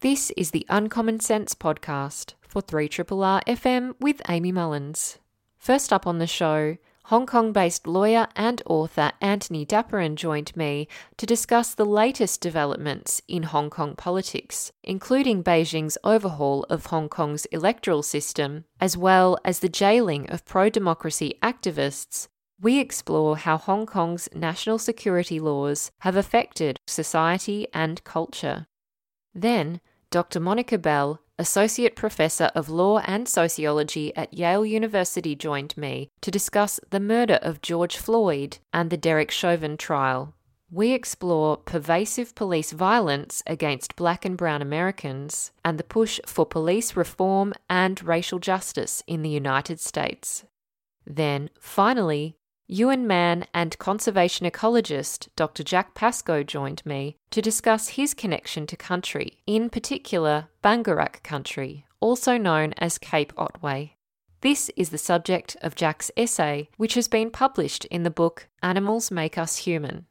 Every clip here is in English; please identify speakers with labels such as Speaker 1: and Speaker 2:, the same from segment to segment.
Speaker 1: This is the Uncommon Sense podcast for 3RRR FM with Amy Mullins. First up on the show, Hong Kong based lawyer and author Antony Dapiran joined me to discuss the latest developments in Hong Kong politics, including Beijing's overhaul of Hong Kong's electoral system, as well as the jailing of pro democracy activists. We explore how Hong Kong's national security laws have affected society and culture. Then, Dr. Monica Bell, Associate Professor of Law and Sociology at Yale University, joined me to discuss the murder of George Floyd and the Derek Chauvin trial. We explore pervasive police violence against black and brown Americans and the push for police reform and racial justice in the United States. Then, finally, Yuin Man and conservation ecologist Dr. Jack Pascoe joined me to discuss his connection to country, in particular Bangerak country, also known as Cape Otway. This is the subject of Jack's essay, which has been published in the book Animals Make Us Human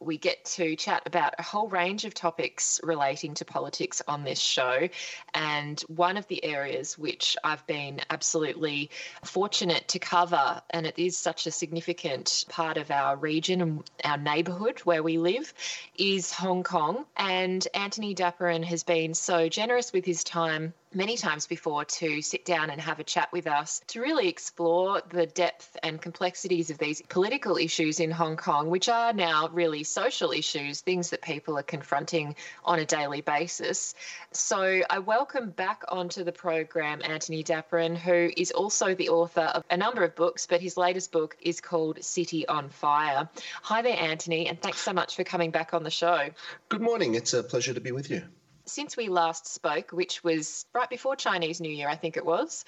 Speaker 2: we get to chat about a whole range of topics relating to politics on this show. And one of the areas which I've been absolutely fortunate to cover, and it is such a significant part of our region and our neighbourhood where we live, is Hong Kong. And Antony Dapiran has been so generous with his time many times before to sit down and have a chat with us to really explore the depth and complexities of these political issues in Hong Kong, which are now really social issues, things that people are confronting on a daily basis. So I welcome back onto the program Antony Dapiran, who is also the author of a number of books, but his latest book is called City on Fire. Hi there, Antony, and thanks so much for coming back on the show.
Speaker 3: Good morning. It's a pleasure to be with you
Speaker 2: since we last spoke, which was right before Chinese New Year, I think it was,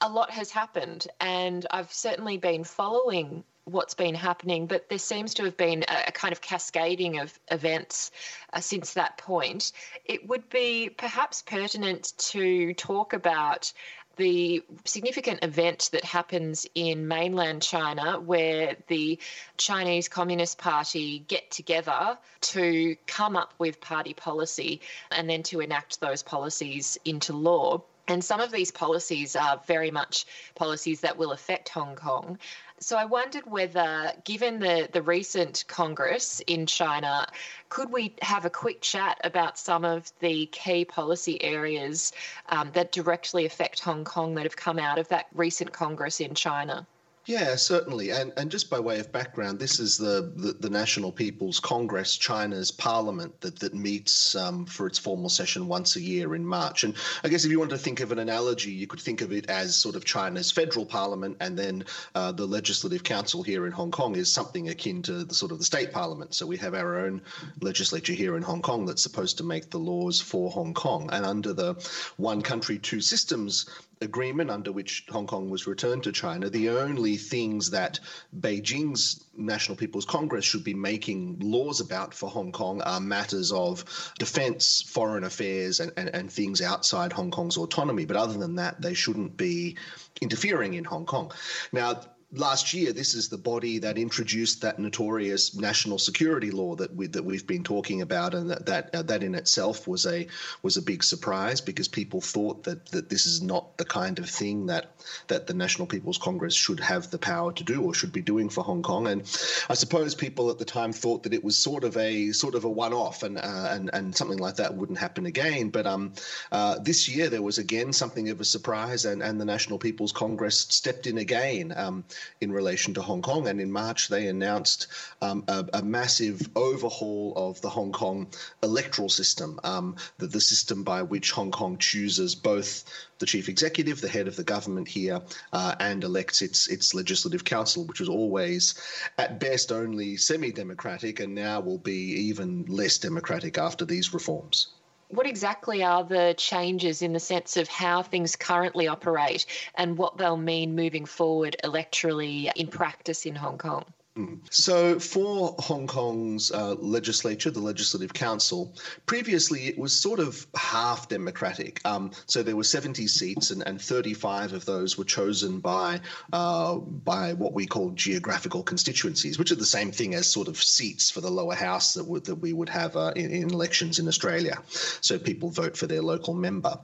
Speaker 2: a lot has happened. And I've certainly been following what's been happening, but there seems to have been a, kind of cascading of events uh, since that point. It would be perhaps pertinent to talk about the significant event that happens in mainland China where the Chinese Communist Party get together to come up with party policy and then to enact those policies into law. And some of these policies are very much policies that will affect Hong Kong. So I wondered whether, given the, the recent Congress in China, could we have a quick chat about some of the key policy areas um, that directly affect Hong Kong that have come out of that recent Congress in China?
Speaker 3: Yeah, certainly. And and just by way of background, this is the, the, the National People's Congress, China's parliament that, that meets um, for its formal session once a year in March. And I guess if you want to think of an analogy, you could think of it as sort of China's federal parliament, and then uh, the Legislative Council here in Hong Kong is something akin to the sort of the state parliament. So we have our own legislature here in Hong Kong that's supposed to make the laws for Hong Kong. And under the one country, two systems agreement under which Hong Kong was returned to China, the only things that Beijing's National People's Congress should be making laws about for Hong Kong are matters of defense, foreign affairs, and, and, and things outside Hong Kong's autonomy. But other than that, they shouldn't be interfering in Hong Kong. Now, last year, this is the body that introduced that notorious national security law that we that we've been talking about, and that that uh, that in itself was a was a big surprise because people thought that that this is not the kind of thing that that the National People's Congress should have the power to do or should be doing for Hong Kong. And I suppose people at the time thought that it was sort of a sort of a one-off, and uh, and and something like that wouldn't happen again. But um, uh, this year there was again something of a surprise, and and the National People's Congress stepped in again. Um, in relation to Hong Kong. And in March, they announced um, a, a, massive overhaul of the Hong Kong electoral system, um, the, the system by which Hong Kong chooses both the chief executive, the head of the government here, uh, and elects its its legislative council, which was always at best only semi-democratic, and now will be even less democratic after these reforms
Speaker 2: what exactly are the changes in the sense of how things currently operate and what they'll mean moving forward electorally in practice in Hong Kong?
Speaker 3: Mm. So, for Hong Kong's uh, legislature, the Legislative Council, previously it was sort of half democratic. Um, so there were 70 seats, and, and 35 of those were chosen by uh, by what we call geographical constituencies, which are the same thing as sort of seats for the lower house that would that we would have uh, in, in, elections in Australia. So people vote for their local member.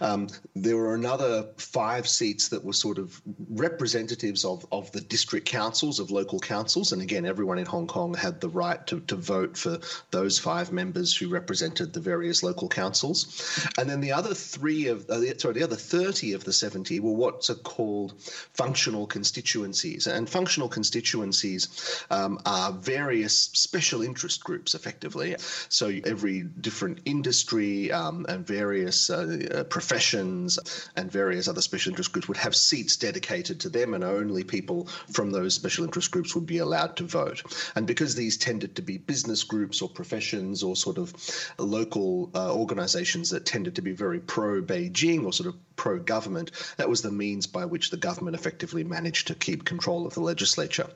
Speaker 3: Um, there were another five seats that were sort of representatives of of the district councils of local councils councils. And again, everyone in Hong Kong had the right to, to vote for those five members who represented the various local councils. And then the other three of, uh, sorry, the other 30 of the 70 were what's called functional constituencies. And functional constituencies um, are various special interest groups, effectively. So every different industry um, and various uh, professions and various other special interest groups would have seats dedicated to them, and only people from those special interest groups would be allowed to vote. And because these tended to be business groups or professions or sort of local uh, organizations that tended to be very pro Beijing or sort of pro government, that was the means by which the government effectively managed to keep control of the legislature.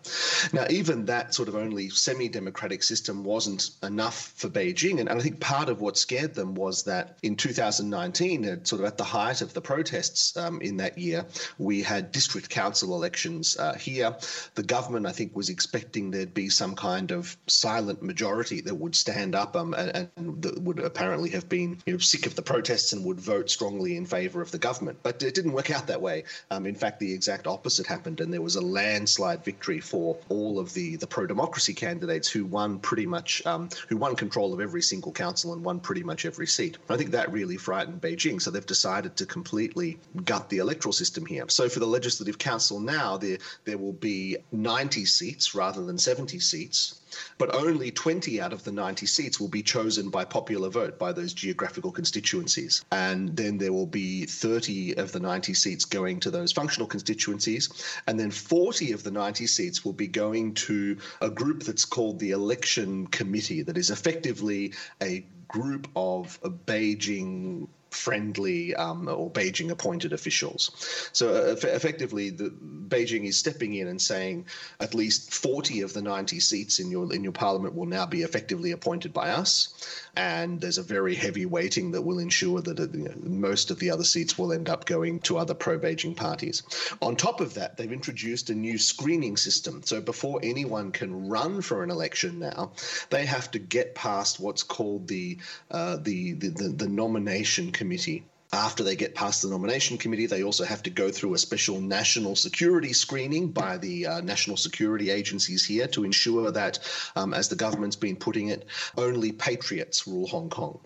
Speaker 3: Now, even that sort of only semi democratic system wasn't enough for Beijing. And, and, I think part of what scared them was that in 2019, uh, sort of at the height of the protests um, in that year, we had district council elections uh, here. The government, I think, was expecting there'd be some kind of silent majority that would stand up um, and, and, that would apparently have been you know, sick of the protests and would vote strongly in favor of the government. But it didn't work out that way. Um, in fact, the exact opposite happened, and there was a landslide victory for all of the, the pro democracy candidates who won pretty much, um, who won control of every single council and won pretty much every seat. I think that really frightened Beijing, so they've decided to completely gut the electoral system here. So for the Legislative Council now, there there will be 90 seats rather than 70 seats, but only 20 out of the 90 seats will be chosen by popular vote by those geographical constituencies. And then there will be 30 of the 90 seats going to those functional constituencies, and then 40 of the 90 seats will be going to a group that's called the Election Committee, that is effectively a group of Beijing friendly um, or Beijing appointed officials. So uh, effectively, the, Beijing is stepping in and saying at least 40 of the 90 seats in your in your parliament will now be effectively appointed by us, and there's a very heavy weighting that will ensure that uh, you know, most of the other seats will end up going to other pro-Beijing parties. On top of that, they've introduced a new screening system. So before anyone can run for an election now, they have to get past what's called the uh, the, the, the the nomination committee after they get past the nomination committee, they also have to go through a special national security screening by the uh, national security agencies here to ensure that, um, as the government's been putting it, only patriots rule Hong Kong.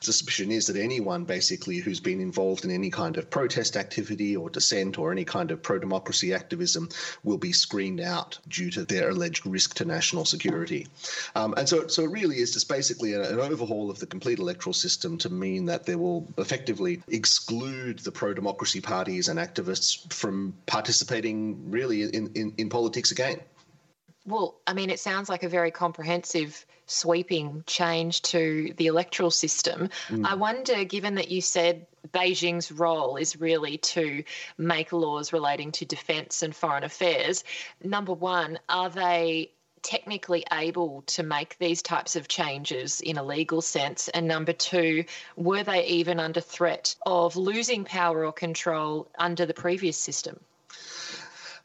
Speaker 3: The suspicion is that anyone basically who's been involved in any kind of protest activity or dissent or any kind of pro democracy activism will be screened out due to their alleged risk to national security. Um, and so, so it really is just basically an overhaul of the complete electoral system to mean that there will effectively exclude the pro democracy parties and activists from participating really in, in, in politics again.
Speaker 2: Well, I mean, it sounds like a very comprehensive, sweeping change to the electoral system. Mm. I wonder, given that you said Beijing's role is really to make laws relating to defence and foreign affairs, number one, are they technically able to make these types of changes in a legal sense? And number two, were they even under threat of losing power or control under the previous system?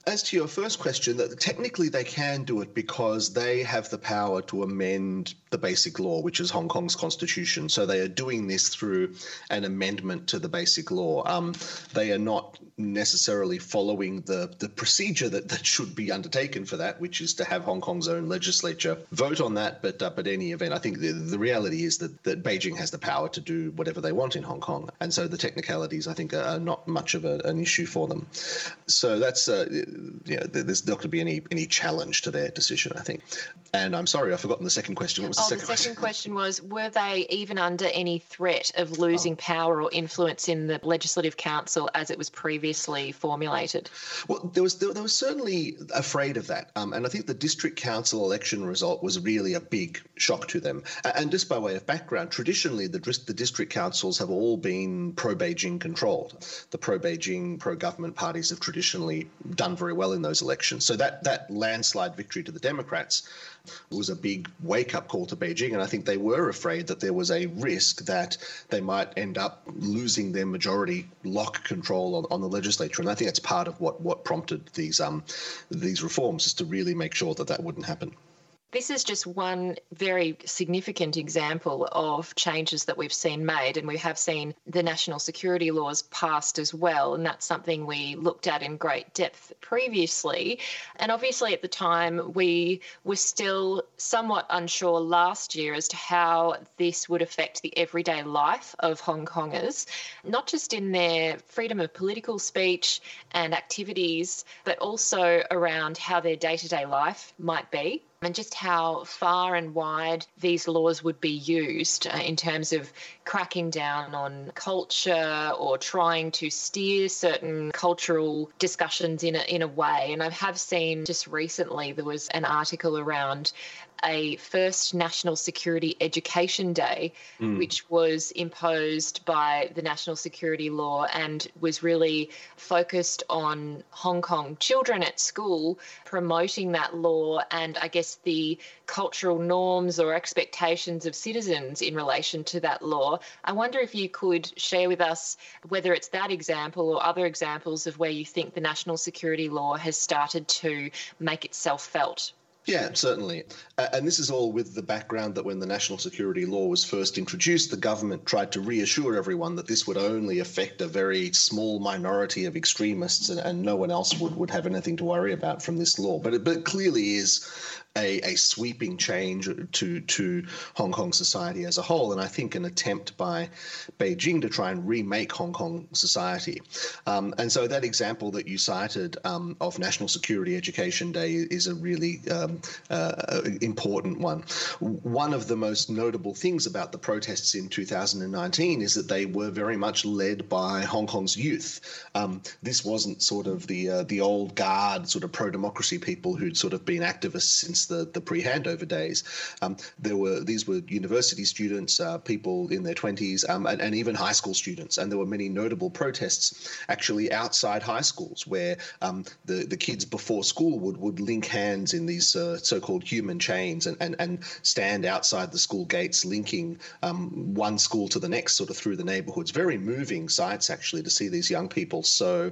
Speaker 3: As to your first question, that technically they can do it because they have the power to amend the basic law, which is Hong Kong's constitution. So they are doing this through an amendment to the basic law. Um, they are not necessarily following the, the procedure that, that should be undertaken for that, which is to have Hong Kong's own legislature vote on that. But uh, but any event, I think the, the reality is that, that Beijing has the power to do whatever they want in Hong Kong, and so the technicalities I think are not much of a, an issue for them. So that's uh, you know, there's not going to be any any challenge to their decision, I think. And I'm sorry, I've forgotten the second question. What was oh, second,
Speaker 2: the second question? was Were they even under any threat of losing oh. power or influence in the Legislative Council as it was previously formulated?
Speaker 3: Well, there was, there, there was certainly afraid of that. Um, and I think the District Council election result was really a big shock to them. And just by way of background, traditionally, the, the district councils have all been pro Beijing controlled. The pro Beijing, pro government parties have traditionally done very well in those elections. So that that landslide victory to the Democrats was a big wake up call to Beijing. And I think they were afraid that there was a risk that they might end up losing their majority lock control on, on the legislature. And I think that's part of what, what prompted these um, these reforms is to really make sure that that wouldn't happen.
Speaker 2: This is just one very significant example of changes that we've seen made, and we have seen the national security laws passed as well. And that's something we looked at in great depth previously. And obviously, at the time, we were still somewhat unsure last year as to how this would affect the everyday life of Hong Kongers, not just in their freedom of political speech and activities, but also around how their day to day life might be and just how far and wide these laws would be used uh, in terms of cracking down on culture or trying to steer certain cultural discussions in a, in a way. And I have seen just recently there was an article around a first National Security Education Day, mm. which was imposed by the National Security Law and was really focused on Hong Kong children at school, promoting that law and I guess the cultural norms or expectations of citizens in relation to that law. I wonder if you could share with us whether it's that example or other examples of where you think the national security law has started to make itself felt.
Speaker 3: Yeah, certainly. Uh, and this is all with the background that when the national security law was first introduced, the government tried to reassure everyone that this would only affect a very small minority of extremists and, and no one else would, would have anything to worry about from this law. But it, but it clearly is a, a sweeping change to to Hong Kong society as a whole, and I think an attempt by Beijing to try and remake Hong Kong society. Um, and so that example that you cited um, of National Security Education Day is a really um, uh, important one. One of the most notable things about the protests in 2019 is that they were very much led by Hong Kong's youth. Um, this wasn't sort of the uh, the old guard, sort of pro democracy people who'd sort of been activists since the, the pre-handover days. Um, there were these were university students, uh, people in their 20s, um, and, and, even high school students. And there were many notable protests actually outside high schools where um, the the kids before school would would link hands in these uh, so-called human chains and, and and stand outside the school gates, linking um, one school to the next, sort of through the neighborhoods. Very moving sights actually to see these young people so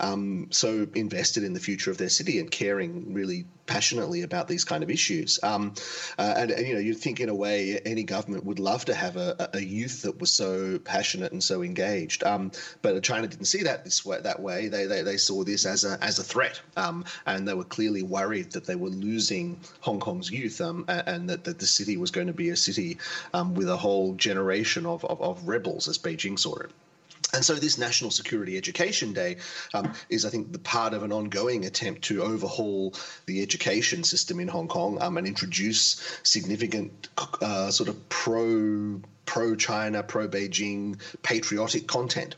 Speaker 3: um, so invested in the future of their city and caring really passionately about these kind of issues. Um, uh, and, and, you know, you'd think in a way any government would love to have a, a youth that was so passionate and so engaged. Um, but China didn't see that this way. That way, they they, they saw this as a as a threat, um, and they were clearly worried that they were losing Hong Kong's youth, um, and, and that, that the city was going to be a city um, with a whole generation of, of, of rebels, as Beijing saw it. And so, this National Security Education Day um, is, I think, the part of an ongoing attempt to overhaul the education system in Hong Kong um, and introduce significant uh, sort of pro pro China, pro Beijing, patriotic content.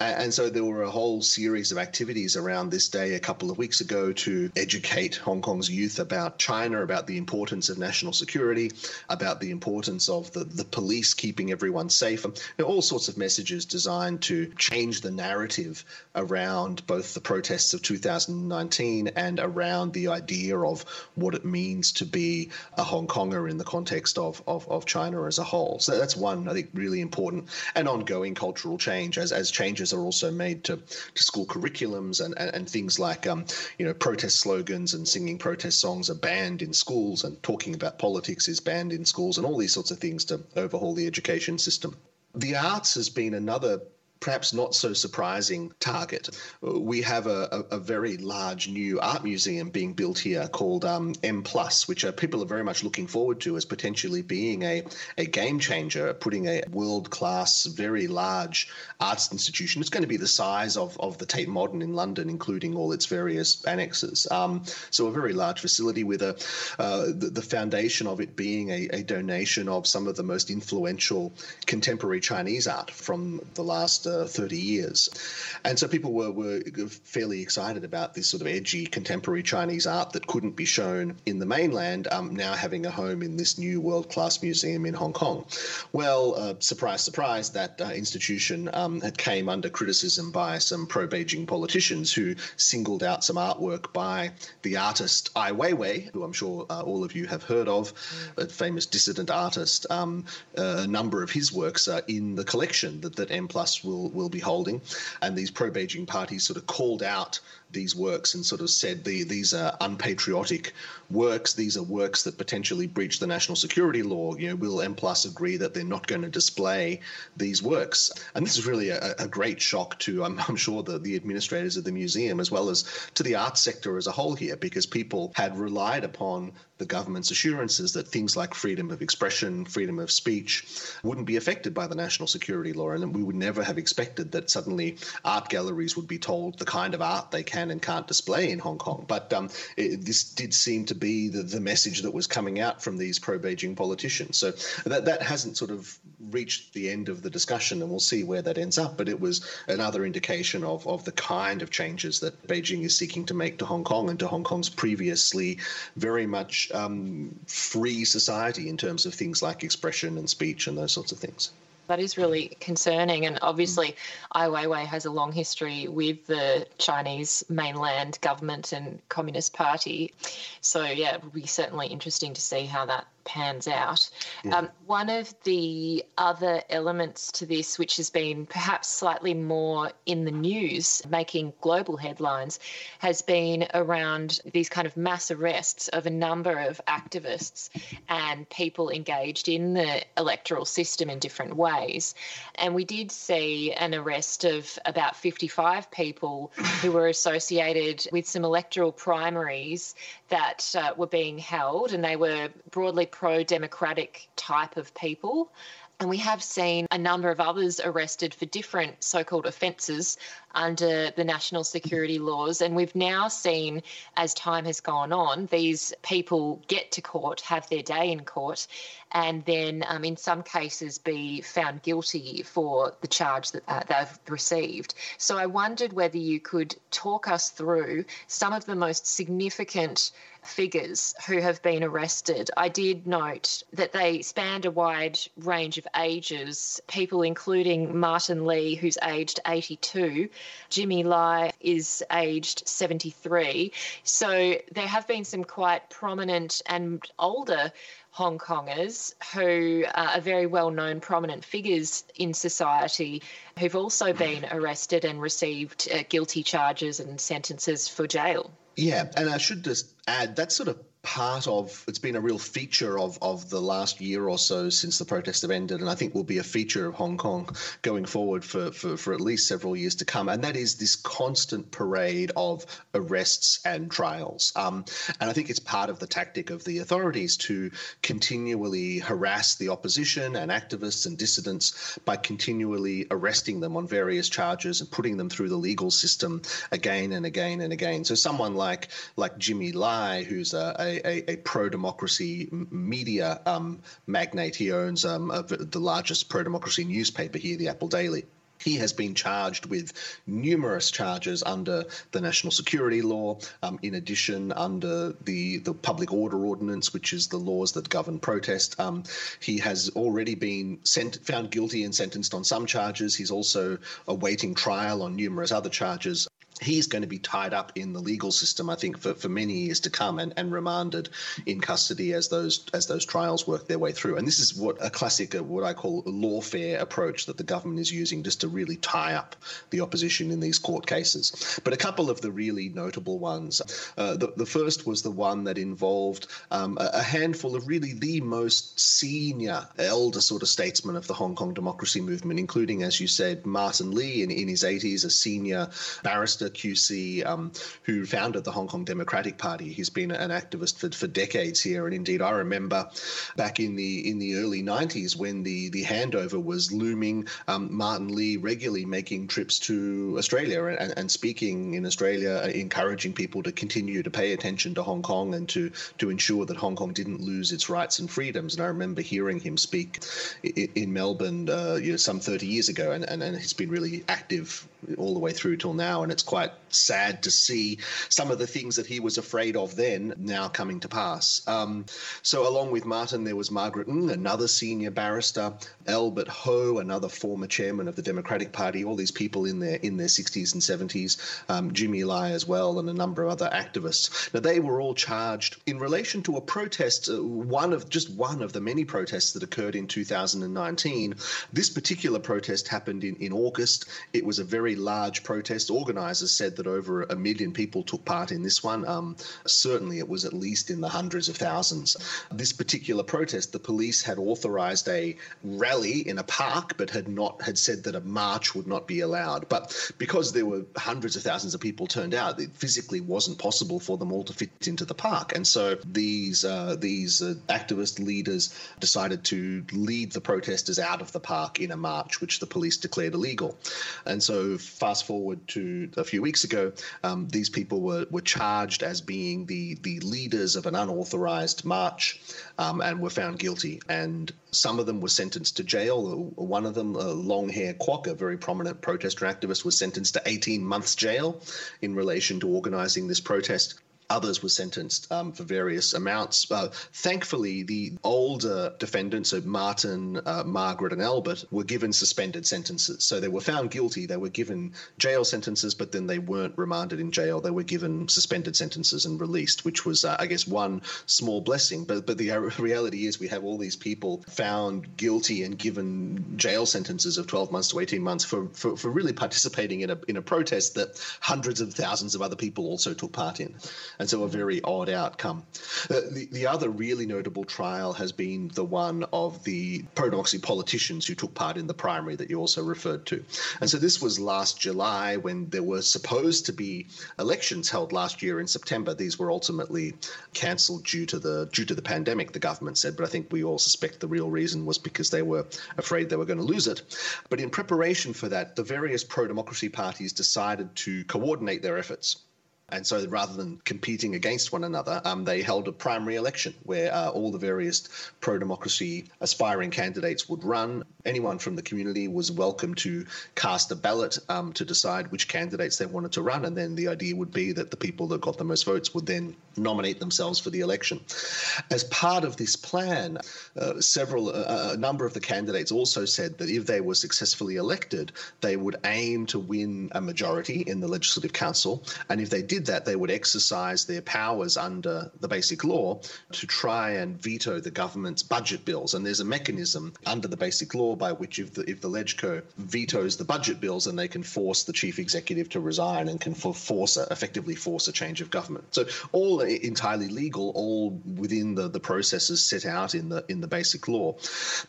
Speaker 3: and so there were a whole series of activities around this day a couple of weeks ago to educate Hong Kong's youth about China, about the importance of national security, about the importance of the, the police keeping everyone safe, um, and know, all sorts of messages designed to change the narrative around both the protests of 2019 and around the idea of what it means to be a Hong Konger in the context of, of, of China as a whole. So that's one one, I think, really important and ongoing cultural change as, as changes are also made to, to school curriculums and, and, and things like, um, you know, protest slogans and singing protest songs are banned in schools and talking about politics is banned in schools and all these sorts of things to overhaul the education system. The arts has been another perhaps not so surprising target. We have a, a, a very large new art museum being built here called um, M which are, people are very much looking forward to as potentially being a, a game changer, putting a world class, very large arts institution. It's going to be the size of, of the Tate Modern in London, including all its various annexes. Um, so a very large facility with a uh, the, the, foundation of it being a, a, donation of some of the most influential contemporary Chinese art from the last uh, 30 years. And so people were, were fairly excited about this sort of edgy contemporary Chinese art that couldn't be shown in the mainland, um, now having a home in this new world class museum in Hong Kong. Well, uh, surprise, surprise, that uh, institution um, had came under criticism by some pro Beijing politicians who singled out some artwork by the artist Ai Weiwei, who I'm sure uh, all of you have heard of, a famous dissident artist. Um, a number of his works are in the collection that, that M Plus will, will be holding. And these pro Beijing parties sort of called out these works and sort of said the, these are unpatriotic works. These are works that potentially breach the national security law. You know, will M Plus agree that they're not going to display these works? And this is really a, a great shock to, I'm, I'm sure, the, the administrators of the museum as well as to the arts sector as a whole here, because people had relied upon the government's assurances that things like freedom of expression, freedom of speech wouldn't be affected by the national security law. And we would never have expected that suddenly art galleries would be told the kind of art they can and can't display in Hong Kong. But um, it, this did seem to be the, the message that was coming out from these pro Beijing politicians. So that, that hasn't sort of reached the end of the discussion, and we'll see where that ends up. But it was another indication of, of the kind of changes that Beijing is seeking to make to Hong Kong and to Hong Kong's previously very much um, free society in terms of things like expression and speech and those sorts of things.
Speaker 2: That is really concerning. And obviously, Ai Weiwei has a long history with the Chinese mainland government and Communist Party. So, yeah, it would be certainly interesting to see how that pans out. Yeah. Um, one of the other elements to this, which has been perhaps slightly more in the news, making global headlines, has been around these kind of mass arrests of a number of activists and people engaged in the electoral system in different ways. And we did see an arrest of about 55 people who were associated with some electoral primaries that uh, were being held, and they were broadly pro democratic type of people. And we have seen a number of others arrested for different so called offences under the national security laws. And we've now seen, as time has gone on, these people get to court, have their day in court, and then um, in some cases be found guilty for the charge that uh, they've received. So I wondered whether you could talk us through some of the most significant figures who have been arrested. I did note that they spanned a wide range of ages, people including Martin Lee, who's aged 82, Jimmy Lai is aged 73. So there have been some quite prominent and older Hong Kongers who are very well known, prominent figures in society who've also been arrested and received uh, guilty charges and sentences for jail.
Speaker 3: Yeah, and I should just add that sort of part of it's been a real feature of of the last year or so since the protests have ended and I think will be a feature of Hong Kong going forward for, for, for at least several years to come and that is this constant parade of arrests and trials. Um, and I think it's part of the tactic of the authorities to continually harass the opposition and activists and dissidents by continually arresting them on various charges and putting them through the legal system again and again and again. So someone like like Jimmy Lai who's a, a a, a, pro democracy media um, magnate. He owns um, a, the largest pro democracy newspaper here, the Apple Daily. He has been charged with numerous charges under the national security law. Um, in addition, under the, the public order ordinance, which is the laws that govern protest, um, he has already been sent, found guilty and sentenced on some charges. He's also awaiting trial on numerous other charges he's going to be tied up in the legal system, I think, for, for many years to come and, and remanded in custody as those as those trials work their way through. And this is what a classic, uh, what I call a lawfare approach that the government is using just to really tie up the opposition in these court cases. But a couple of the really notable ones. Uh, the, the first was the one that involved um, a, a handful of really the most senior elder sort of statesmen of the Hong Kong democracy movement, including, as you said, Martin Lee in, in his 80s, a senior barrister QC, um, who founded the Hong Kong Democratic Party. He's been an activist for, for decades here, and indeed, I remember back in the in the early 90s when the the handover was looming. Um, Martin Lee regularly making trips to Australia and, and speaking in Australia, uh, encouraging people to continue to pay attention to Hong Kong and to to ensure that Hong Kong didn't lose its rights and freedoms. And I remember hearing him speak in, in Melbourne, uh, you know, some 30 years ago, and, and, and he's been really active all the way through till now. And it's quite sad to see some of the things that he was afraid of then now coming to pass. Um, so, along with Martin, there was Margaret Ng, another senior barrister, Albert Ho, another former chairman of the Democratic Party, all these people in their in their 60s and 70s, um, Jimmy Lai as well, and a number of other activists. Now, they were all charged in relation to a protest, uh, one of just one of the many protests that occurred in 2019. This particular protest happened in, in August. It was a very large protest. Organisers said that over a million people took part in this one. Um, certainly, it was at least in the hundreds of thousands. This particular protest, the police had authorised a rally in a park, but had not had said that a march would not be allowed. But because there were hundreds of thousands of people turned out, it physically wasn't possible for them all to fit into the park. And so these uh, these uh, activist leaders decided to lead the protesters out of the park in a march, which the police declared illegal. And so fast forward to a few weeks ago, um, these people were, were charged as being the, the leaders of an unauthorized march um, and were found guilty. And some of them were sentenced to jail. One of them, a long hair Kwok, a very prominent protester activist, was sentenced to 18 months jail in relation to organizing this protest. Others were sentenced um, for various amounts. Uh, thankfully, the older defendants, so Martin, uh, Margaret, and Albert, were given suspended sentences. So they were found guilty. They were given jail sentences, but then they weren't remanded in jail. They were given suspended sentences and released, which was, uh, I guess, one small blessing. But but the reality is, we have all these people found guilty and given jail sentences of 12 months to 18 months for, for, for really participating in a in a protest that hundreds of thousands of other people also took part in and so a very odd outcome. Uh, the, the other really notable trial has been the one of the pro democracy politicians who took part in the primary that you also referred to. And so this was last July when there were supposed to be elections held last year in September. These were ultimately cancelled due to the due to the pandemic, the government said, but I think we all suspect the real reason was because they were afraid they were going to lose it. But in preparation for that, the various pro democracy parties decided to coordinate their efforts. And so rather than competing against one another, um, they held a primary election where uh, all the various pro democracy aspiring candidates would run. Anyone from the community was welcome to cast a ballot um, to decide which candidates they wanted to run. And then the idea would be that the people that got the most votes would then nominate themselves for the election. As part of this plan, uh, several, uh, a number of the candidates also said that if they were successfully elected, they would aim to win a majority in the Legislative Council. And if they did did that, they would exercise their powers under the basic law to try and veto the government's budget bills. And there's a mechanism under the basic law by which if the, if the LegCo vetoes the budget bills, then they can force the chief executive to resign and can force a, effectively force a change of government. So all entirely legal, all within the, the processes set out in the in the basic law.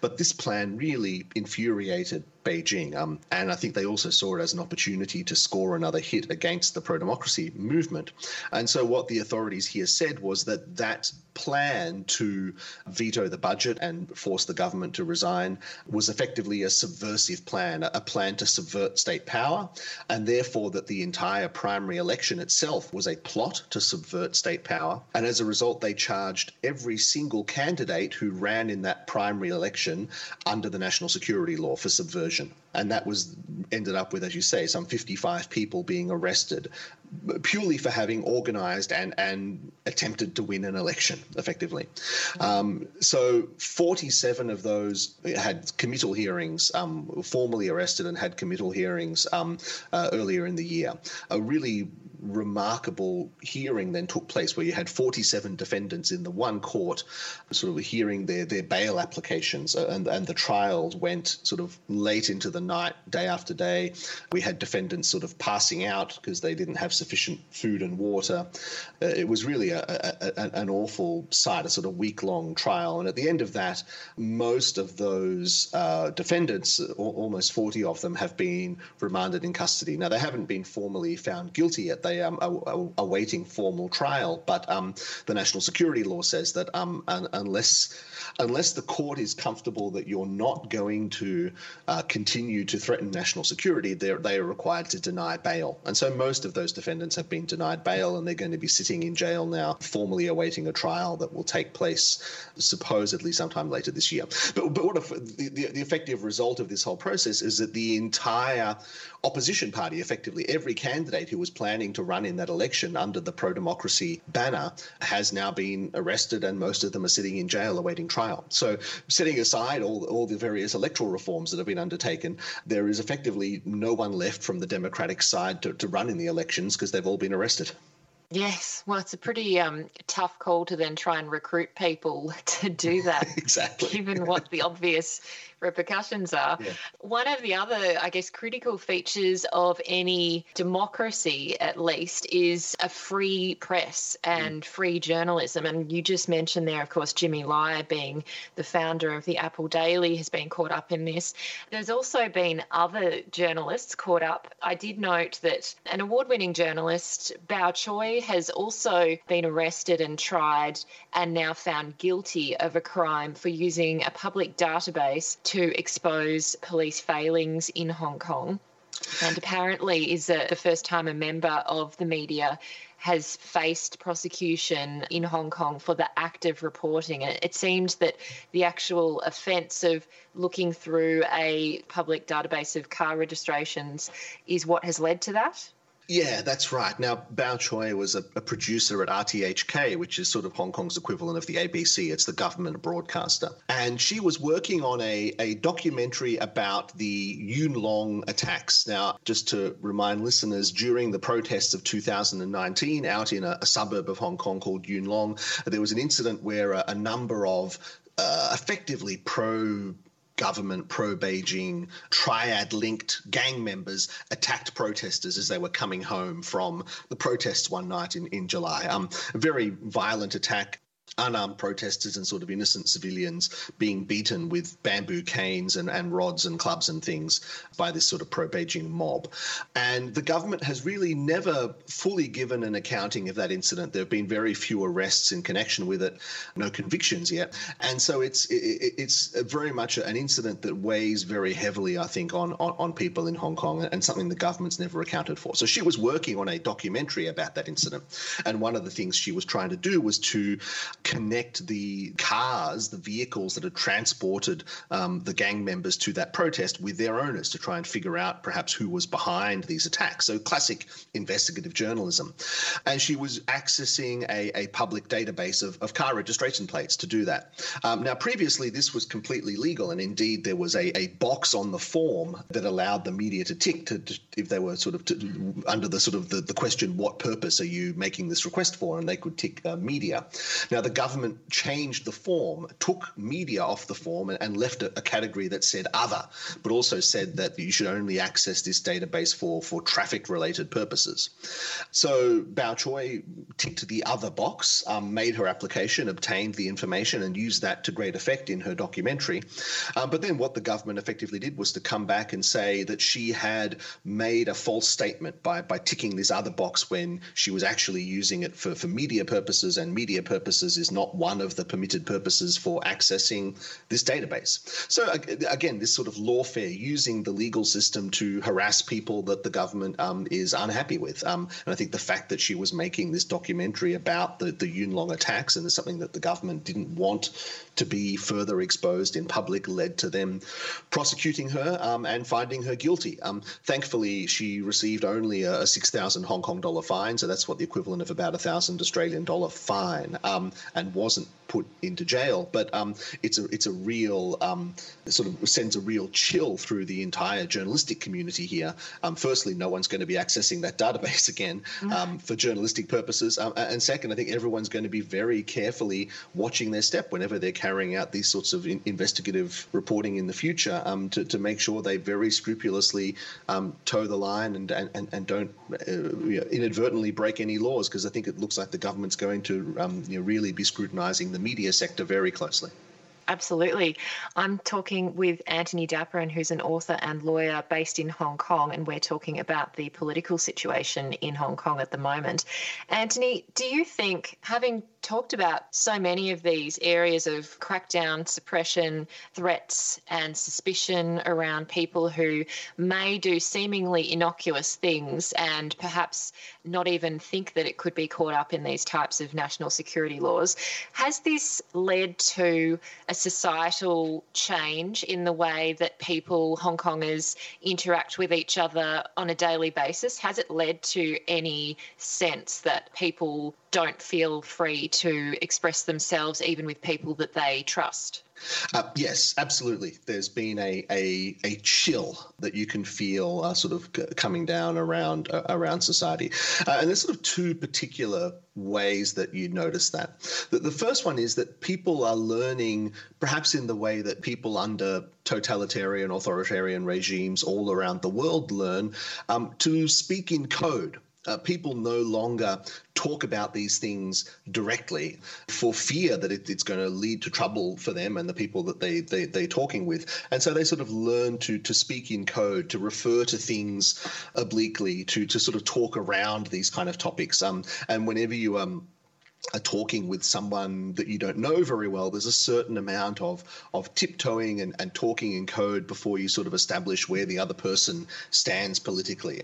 Speaker 3: But this plan really infuriated Beijing. Um, and I think they also saw it as an opportunity to score another hit against the pro democracy movement. And so, what the authorities here said was that that plan to veto the budget and force the government to resign was effectively a subversive plan, a plan to subvert state power, and therefore that the entire primary election itself was a plot to subvert state power. And as a result, they charged every single candidate who ran in that primary election under the national security law for subversion. And that was ended up with, as you say, some 55 people being arrested purely for having organized and, and attempted to win an election effectively. Um, so 47 of those had committal hearings, um, formally arrested and had committal hearings um, uh, earlier in the year. A really remarkable hearing then took place where you had 47 defendants in the one court sort of hearing their, their bail applications uh, and, and the trials went sort of late into the night, day after day. We had defendants sort of passing out because they didn't have sufficient food and water. Uh, it was really a, a, a, an awful sight, a sort of week long trial. And at the end of that, most of those uh, defendants, almost 40 of them, have been remanded in custody. Now, they haven't been formally found guilty yet. They um, awaiting formal trial, but um, the national security law says that um, un- unless unless the court is comfortable that you're not going to uh, continue to threaten national security, they are required to deny bail. And so most of those defendants have been denied bail, and they're going to be sitting in jail now, formally awaiting a trial that will take place supposedly sometime later this year. But, but what if the, the effective result of this whole process is that the entire opposition party, effectively every candidate who was planning to run in that election under the pro democracy banner, has now been arrested, and most of them are sitting in jail awaiting trial. So, setting aside all, all the various electoral reforms that have been undertaken, there is effectively no one left from the Democratic side to, to run in the elections because they've all been arrested.
Speaker 2: Yes, well, it's a pretty um, tough call to then try and recruit people to do that.
Speaker 3: exactly.
Speaker 2: Given what the obvious repercussions are. Yeah. One of the other, I guess, critical features of any democracy, at least, is a free press and mm. free journalism. And you just mentioned there, of course, Jimmy Lai being the founder of the Apple Daily has been caught up in this. There's also been other journalists caught up. I did note that an award winning journalist, Bao Choy, has also been arrested and tried and now found guilty of a crime for using a public database to expose police failings in Hong Kong. And apparently, is the first time a member of the media has faced prosecution in Hong Kong for the act of reporting. It, it seemed that the actual offence of looking through a public database of car registrations is what has led to that.
Speaker 3: Yeah, that's right. Now, Bao Choy was a, a, producer at RTHK, which is sort of Hong Kong's equivalent of the ABC. It's the government broadcaster. And she was working on a, a documentary about the Yuen Long attacks. Now, just to remind listeners, during the protests of 2019 out in a, a suburb of Hong Kong called Yuen Long, there was an incident where a, a number of uh, effectively pro government pro Beijing triad linked gang members attacked protesters as they were coming home from the protests one night in, in July. Um, a very violent attack unarmed protesters and sort of innocent civilians being beaten with bamboo canes and, and rods and clubs and things by this sort of pro Beijing mob. And the government has really never fully given an accounting of that incident. There have been very few arrests in connection with it, no convictions yet. And so it's it, it's very much an incident that weighs very heavily, I think, on, on, on people in Hong Kong and something the government's never accounted for. So she was working on a documentary about that incident. And one of the things she was trying to do was to connect the cars, the vehicles that had transported um, the gang members to that protest with their owners to try and figure out perhaps who was behind these attacks. So, classic investigative journalism. And she was accessing a, a public database of, of car registration plates to do that. Um, now, previously, this was completely legal, and indeed, there was a, a box on the form that allowed the media to tick to, to if they were sort of to, under the sort of the, the question, what purpose are you making this request for? And they could tick uh, media. Now, the government changed the form, took media off the form, and, and left a, a, category that said other, but also said that you should only access this database for, for traffic related purposes. So Bao Choy ticked the other box, um, made her application, obtained the information, and used that to great effect in her documentary. Um, but then what the government effectively did was to come back and say that she had made a false statement by, by ticking this other box when she was actually using it for, for media purposes, and media purposes is not one of the permitted purposes for accessing this database. So, again, this sort of lawfare using the legal system to harass people that the government um, is unhappy with. Um, and I think the fact that she was making this documentary about the, the Yuen Long attacks and something that the government didn't want to be further exposed in public led to them prosecuting her um, and finding her guilty. Um, thankfully, she received only a 6,000 Hong Kong dollar fine, so that's what the equivalent of about a thousand Australian dollar fine. Um, and wasn't put into jail. But um, it's a it's a real um, sort of sends a real chill through the entire journalistic community here. Um, firstly, no one's going to be accessing that database again um, for journalistic purposes, um, and second, I think everyone's going to be very carefully watching their step whenever they're carrying out these sorts of in- investigative reporting in the future um, to, to make sure they very scrupulously toe the line and and, and don't uh, you know, inadvertently break any laws because I think it looks like the government's going to you know, really be scrutinising the media sector very closely.
Speaker 2: Absolutely. I'm talking with Antony Dapiran, who's an author and lawyer based in Hong Kong, and we're talking about the political situation in Hong Kong at the moment. Antony, do you think, having talked about so many of these areas of crackdown, suppression, threats, and suspicion around people who may do seemingly innocuous things and perhaps not even think that it could be caught up in these types of national security laws. Has this led to a societal change in the way that people, Hong Kongers, interact with each other on a daily basis? Has it led to any sense that people don't feel free to express themselves even with people that they trust.
Speaker 3: Uh, yes, absolutely. There's been a, a, a chill that you can feel uh, sort of coming down around uh, around society, uh, and there's sort of two particular ways that you notice that. The, the first one is that people are learning, perhaps in the way that people under totalitarian, authoritarian regimes all around the world learn, um, to speak in code uh, people no longer talk about these things directly for fear that it, it's going to lead to trouble for them and the people that they, they, they're talking with. And so they sort of learn to, to speak in code, to refer to things obliquely, to, to sort of talk around these kind of topics. Um, and whenever you um, are talking with someone that you don't know very well, there's a certain amount of of tiptoeing and, and talking in code before you sort of establish where the other person stands politically.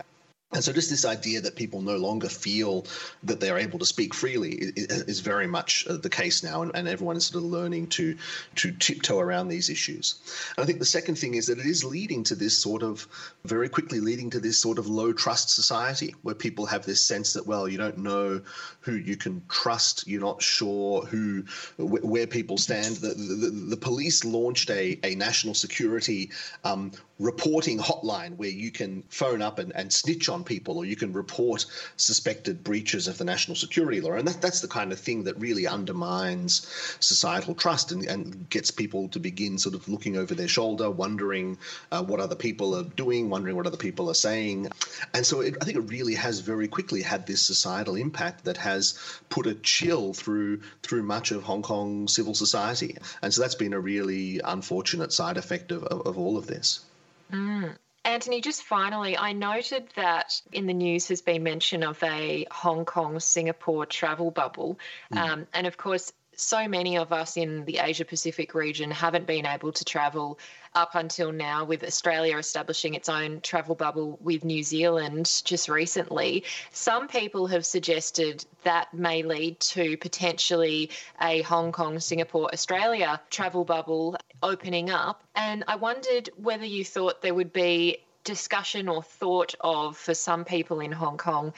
Speaker 3: And so, just this idea that people no longer feel that they're able to speak freely is, very much uh, the case now, and, everyone is sort of learning to to tiptoe around these issues. And I think the second thing is that it is leading to this sort of very quickly leading to this sort of low trust society where people have this sense that well, you don't know who you can trust, you're not sure who where people stand. The the, the police launched a a national security um, reporting hotline where you can phone up and, and snitch on people or you can report suspected breaches of the national security law. And that, that's the kind of thing that really undermines societal trust and, and gets people to begin sort of looking over their shoulder, wondering uh, what other people are doing, wondering what other people are saying. And so it, I think it really has very quickly had this societal impact that has put a chill through through much of Hong Kong civil society. And so that's been a really unfortunate side effect of, of, of all of this.
Speaker 2: Mm. Antony, just finally, I noted that in the news has been mention of a Hong Kong Singapore travel bubble. Mm. Um, and of course, so many of us in the Asia Pacific region haven't been able to travel up until now, with Australia establishing its own travel bubble with New Zealand just recently. Some people have suggested that may lead to potentially a Hong Kong, Singapore, Australia travel bubble opening up. And I wondered whether you thought there would be discussion or thought of for some people in Hong Kong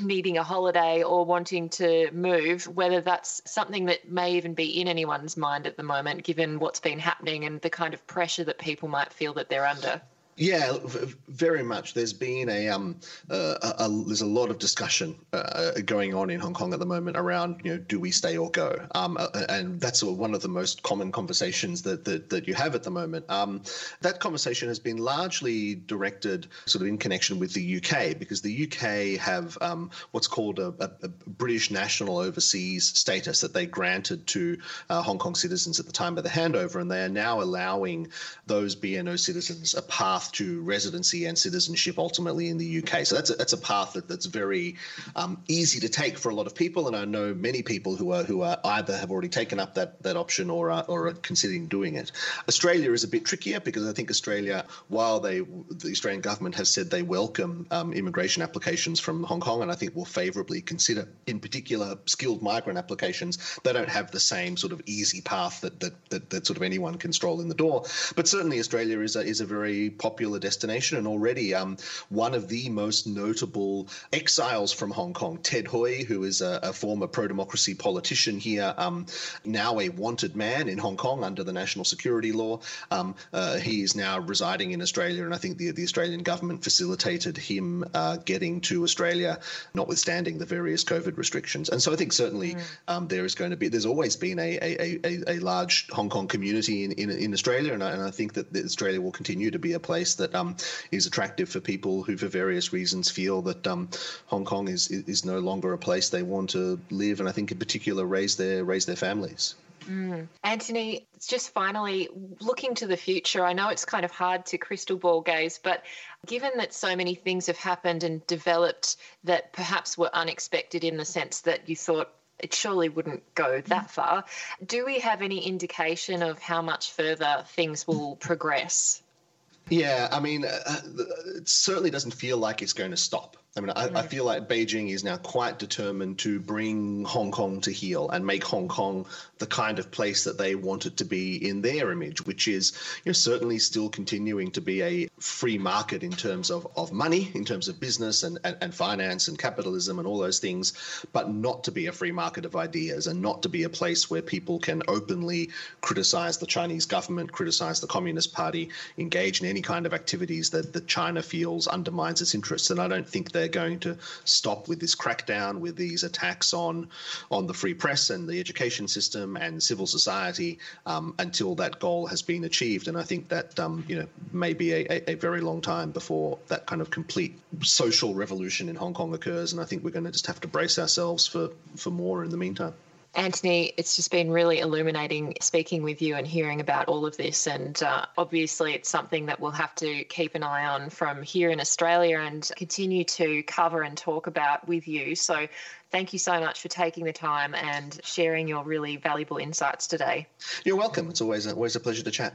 Speaker 2: needing a holiday or wanting to move, whether that's something that may even be in anyone's mind at the moment, given what's been happening and the kind of pressure that people might feel that they're under.
Speaker 3: Yeah, very much. There's been a um, uh, a, a, there's a lot of discussion uh, going on in Hong Kong at the moment around you know do we stay or go, um, uh, and that's one of the most common conversations that that, that you have at the moment. Um, that conversation has been largely directed sort of in connection with the UK because the UK have um, what's called a, a, a, British national overseas status that they granted to uh, Hong Kong citizens at the time of the handover, and they are now allowing those BNO citizens a path path to residency and citizenship ultimately in the UK. So that's a, that's a path that, that's very um, easy to take for a lot of people, and I know many people who are who are either have already taken up that that option or are, or are considering doing it. Australia is a bit trickier because I think Australia, while they the Australian government has said they welcome um, immigration applications from Hong Kong, and I think will favourably consider, in particular, skilled migrant applications. They don't have the same sort of easy path that that that, that sort of anyone can stroll in the door. But certainly Australia is a, is a very popular popular destination, and already um, one of the most notable exiles from Hong Kong, Ted Hui, who is a, a former pro democracy politician here, um, now a wanted man in Hong Kong under the national security law. Um, uh, he is now residing in Australia, and I think the, the Australian government facilitated him uh, getting to Australia, notwithstanding the various COVID restrictions. And so I think certainly mm. um, there is going to be, there's always been a, a, a, a large Hong Kong community in, in, in Australia, and I, and I, think that Australia will continue to be a place that um, is attractive for people who, for various reasons, feel that um, Hong Kong is, is no longer a place they want to live, and I think in particular raise their raise their families.
Speaker 4: Mm. Antony, just finally looking to the future, I know it's kind of hard to crystal ball gaze, but given that so many things have happened and developed that perhaps were unexpected in the sense that you thought it surely wouldn't go that far, do we have any indication of how much further things will progress?
Speaker 3: Yeah, I mean, uh, it certainly doesn't feel like it's going to stop. I mean, I, I, feel like Beijing is now quite determined to bring Hong Kong to heel and make Hong Kong the kind of place that they want it to be in their image, which is you know, certainly still continuing to be a free market in terms of, of money, in terms of business and, and, and finance and capitalism and all those things, but not to be a free market of ideas and not to be a place where people can openly criticize the Chinese government, criticize the Communist Party, engage in any kind of activities that, that China feels undermines its interests. And I don't think they they're going to stop with this crackdown, with these attacks on on the free press and the education system and civil society um, until that goal has been achieved. And I think that um, you know may be a, a, very long time before that kind of complete social revolution in Hong Kong occurs. And I think we're going to just have to brace ourselves for for more in the meantime.
Speaker 4: Antony, it's just been really illuminating speaking with you and hearing about all of this. And uh, obviously, it's something that we'll have to keep an eye on from here in Australia and continue to cover and talk about with you. So, thank you so much for taking the time and sharing your really valuable insights today.
Speaker 3: You're welcome. It's always a, always a pleasure to chat.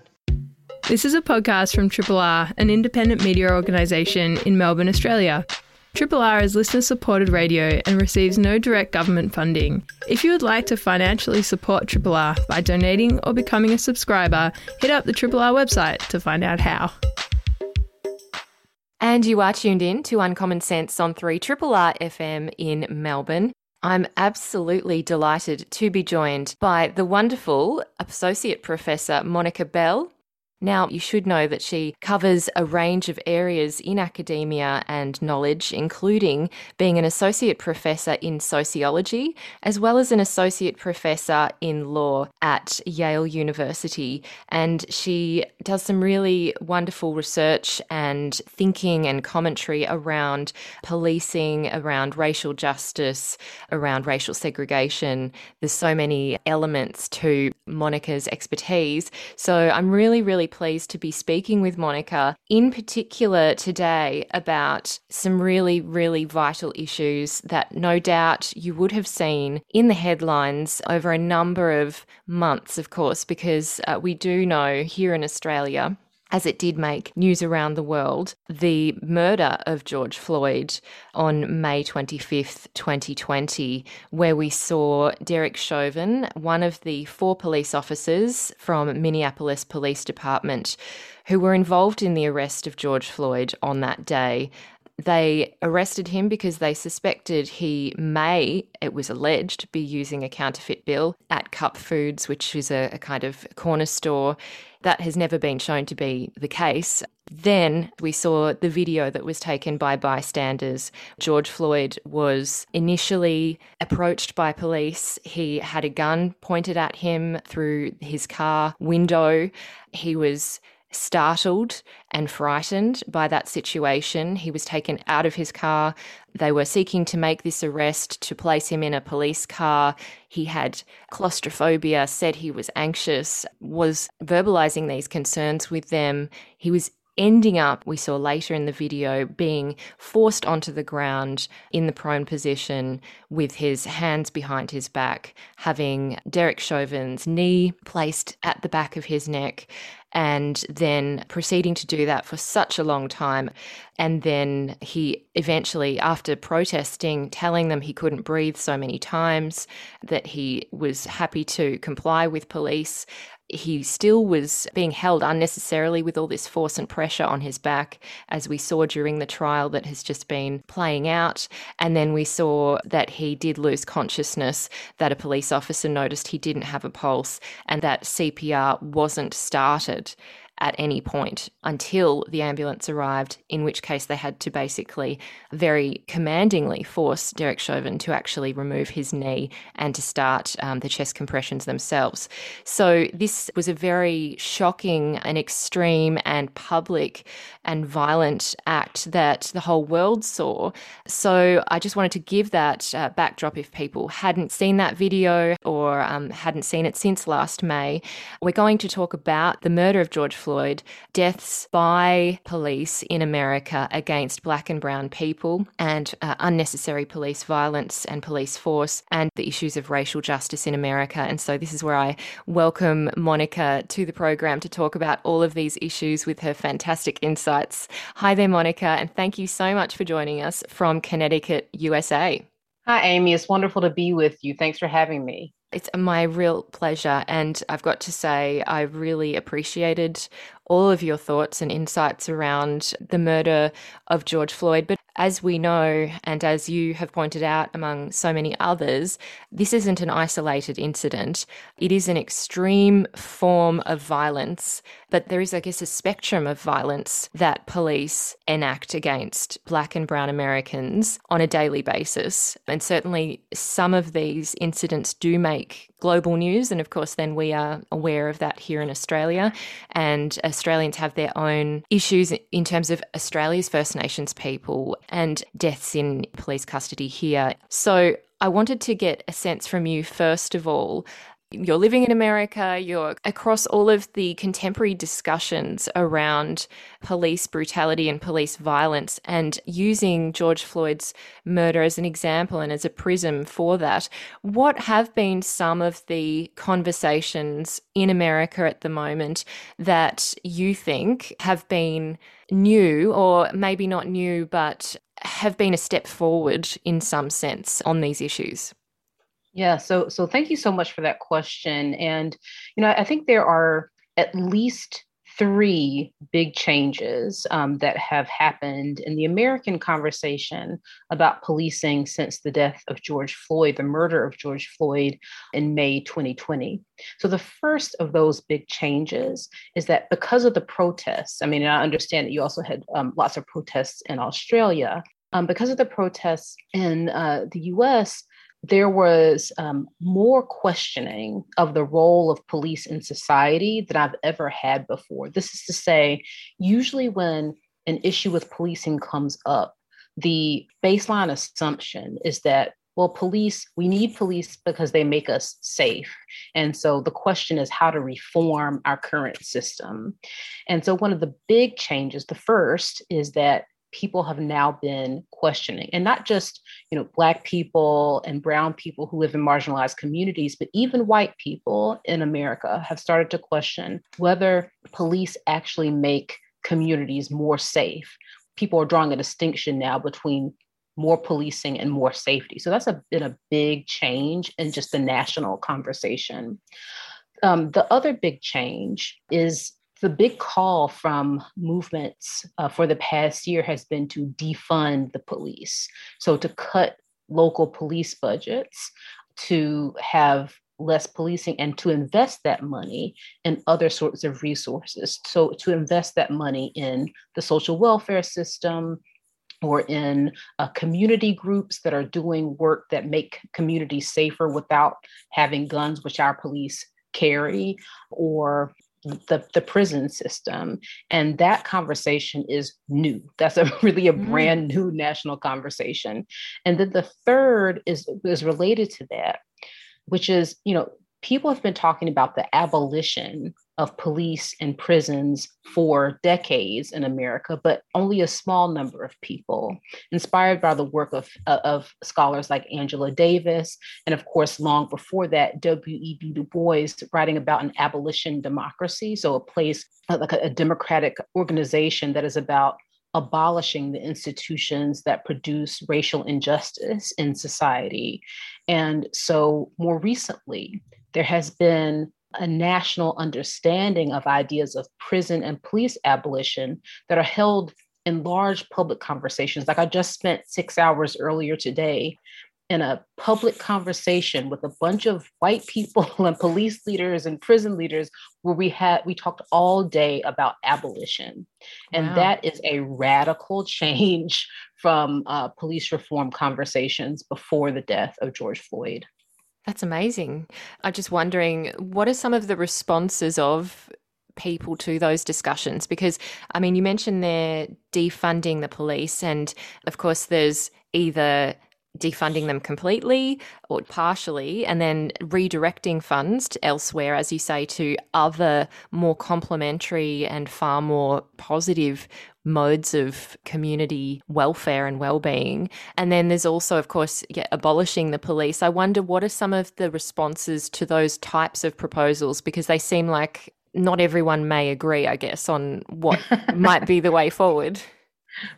Speaker 5: This is a podcast from Triple R, an independent media organisation in Melbourne, Australia. Triple R is listener supported radio and receives no direct government funding. If you would like to financially support Triple R by donating or becoming a subscriber, hit up the Triple R website to find out how.
Speaker 2: And you are tuned in to Uncommon Sense on 3 Triple R FM in Melbourne. I'm absolutely delighted to be joined by the wonderful Associate Professor Monica Bell now, you should know that she covers a range of areas in academia and knowledge, including being an associate professor in sociology, as well as an associate professor in law at Yale University. And she does some really wonderful research and thinking and commentary around policing, around racial justice, around racial segregation. There's so many elements to Monica's expertise. So I'm really, really pleased to be speaking with Monica, in particular today, about some really, really vital issues that no doubt you would have seen in the headlines over a number of months, of course, because uh, we do know here in Australia as it did make news around the world, the murder of George Floyd on May 25th, 2020, where we saw Derek Chauvin, one of the four police officers from Minneapolis Police Department who were involved in the arrest of George Floyd on that day, they arrested him because they suspected he may, it was alleged, be using a counterfeit bill at Cup Foods, which is a, a kind of corner store that has never been shown to be the case. Then we saw the video that was taken by bystanders. George Floyd was initially approached by police. He had a gun pointed at him through his car window. He was startled and frightened by that situation. He was taken out of his car. They were seeking to make this arrest to place him in a police car. He had claustrophobia, said he was anxious, was verbalizing these concerns with them. He was ending up, we saw later in the video, being forced onto the ground in the prone position with his hands behind his back, having Derek Chauvin's knee placed at the back of his neck, and then proceeding to do that for such a long time. And then he eventually, after protesting, telling them he couldn't breathe so many times, that he was happy to comply with police, he still was being held unnecessarily with all this force and pressure on his back, as we saw during the trial that has just been playing out. And then we saw that he did lose consciousness, that a police officer noticed he didn't have a pulse, and that CPR wasn't started at any point until the ambulance arrived, in which case they had to basically very commandingly force Derek Chauvin to actually remove his knee and to start um, the chest compressions themselves. So this was a very shocking and extreme and public and violent act that the whole world saw. So I just wanted to give that uh, backdrop if people hadn't seen that video or um, hadn't seen it since last May. We're going to talk about the murder of George Floyd deaths by police in America against black and brown people, and uh, unnecessary police violence and police force, and the issues of racial justice in America. And so, this is where I welcome Monica to the program to talk about all of these issues with her fantastic insights. Hi there, Monica, and thank you so much for joining us from Connecticut, USA.
Speaker 6: Hi, Amy. It's wonderful to be with you. Thanks for having me.
Speaker 2: It's my real pleasure. And I've got to say, I really appreciated all of your thoughts and insights around the murder of George Floyd. But as we know, and as you have pointed out among so many others, this isn't an isolated incident. It is an extreme form of violence, but there is, I guess, a spectrum of violence that police enact against Black and Brown Americans on a daily basis. And certainly some of these incidents do make global news. And of course, then we are aware of that here in Australia. And Australians have their own issues in terms of Australia's First Nations people and deaths in police custody here. So I wanted to get a sense from you, first of all, you're living in America, you're across all of the contemporary discussions around police brutality and police violence, and using George Floyd's murder as an example and as a prism for that. What have been some of the conversations in America at the moment that you think have been new, or maybe not new, but have been a step forward in some sense on these issues?
Speaker 6: Yeah, so so thank you so much for that question. And you know, I think there are at least three big changes um, that have happened in the American conversation about policing since the death of George Floyd, the murder of George Floyd in May 2020. So, the first of those big changes is that because of the protests, I mean, and I understand that you also had um, lots of protests in Australia. Um, because of the protests in uh, the US, there was um, more questioning of the role of police in society than I've ever had before. This is to say, usually when an issue with policing comes up, the baseline assumption is that well police we need police because they make us safe and so the question is how to reform our current system and so one of the big changes the first is that people have now been questioning. And not just you know black people and brown people who live in marginalized communities but even white people in america have started to question whether police actually make communities more safe. People are drawing a distinction now between more policing and more safety. So that's a, been a big change in just the national conversation. Um, the other big change is the big call from movements uh, for the past year has been to defund the police. So, to cut local police budgets, to have less policing, and to invest that money in other sorts of resources. So, to invest that money in the social welfare system, or in uh, community groups that are doing work that make communities safer without having guns, which our police carry, or the, the prison system. And that conversation is new. That's a really a mm. brand new national conversation. And then the third is, is related to that, which is, you know, people have been talking about the abolition of police and prisons for decades in America, but only a small number of people, inspired by the work of, uh, of scholars like Angela Davis, and of course, long before that, W.E.B. Du Bois writing about an abolition democracy, so a place uh, like a, a democratic organization that is about abolishing the institutions that produce racial injustice in society. And so, more recently, there has been a national understanding of ideas of prison and police abolition that are held in large public conversations. Like I just spent six hours earlier today in a public conversation with a bunch of white people and police leaders and prison leaders where we had we talked all day about abolition and wow. that is a radical change from uh, police reform conversations before the death of george floyd
Speaker 1: that's amazing. I'm just wondering what are some of the responses of people to those discussions? Because i mean you mentioned they're defunding the police and of course there's either defunding them completely or partially and then redirecting funds elsewhere as you say to other more complementary and far more positive modes of community welfare and well-being. And then there's also of course yeah, abolishing the police. I wonder what are some of the responses to those types of proposals? Because they seem like not everyone may agree i guess on what might be the way forward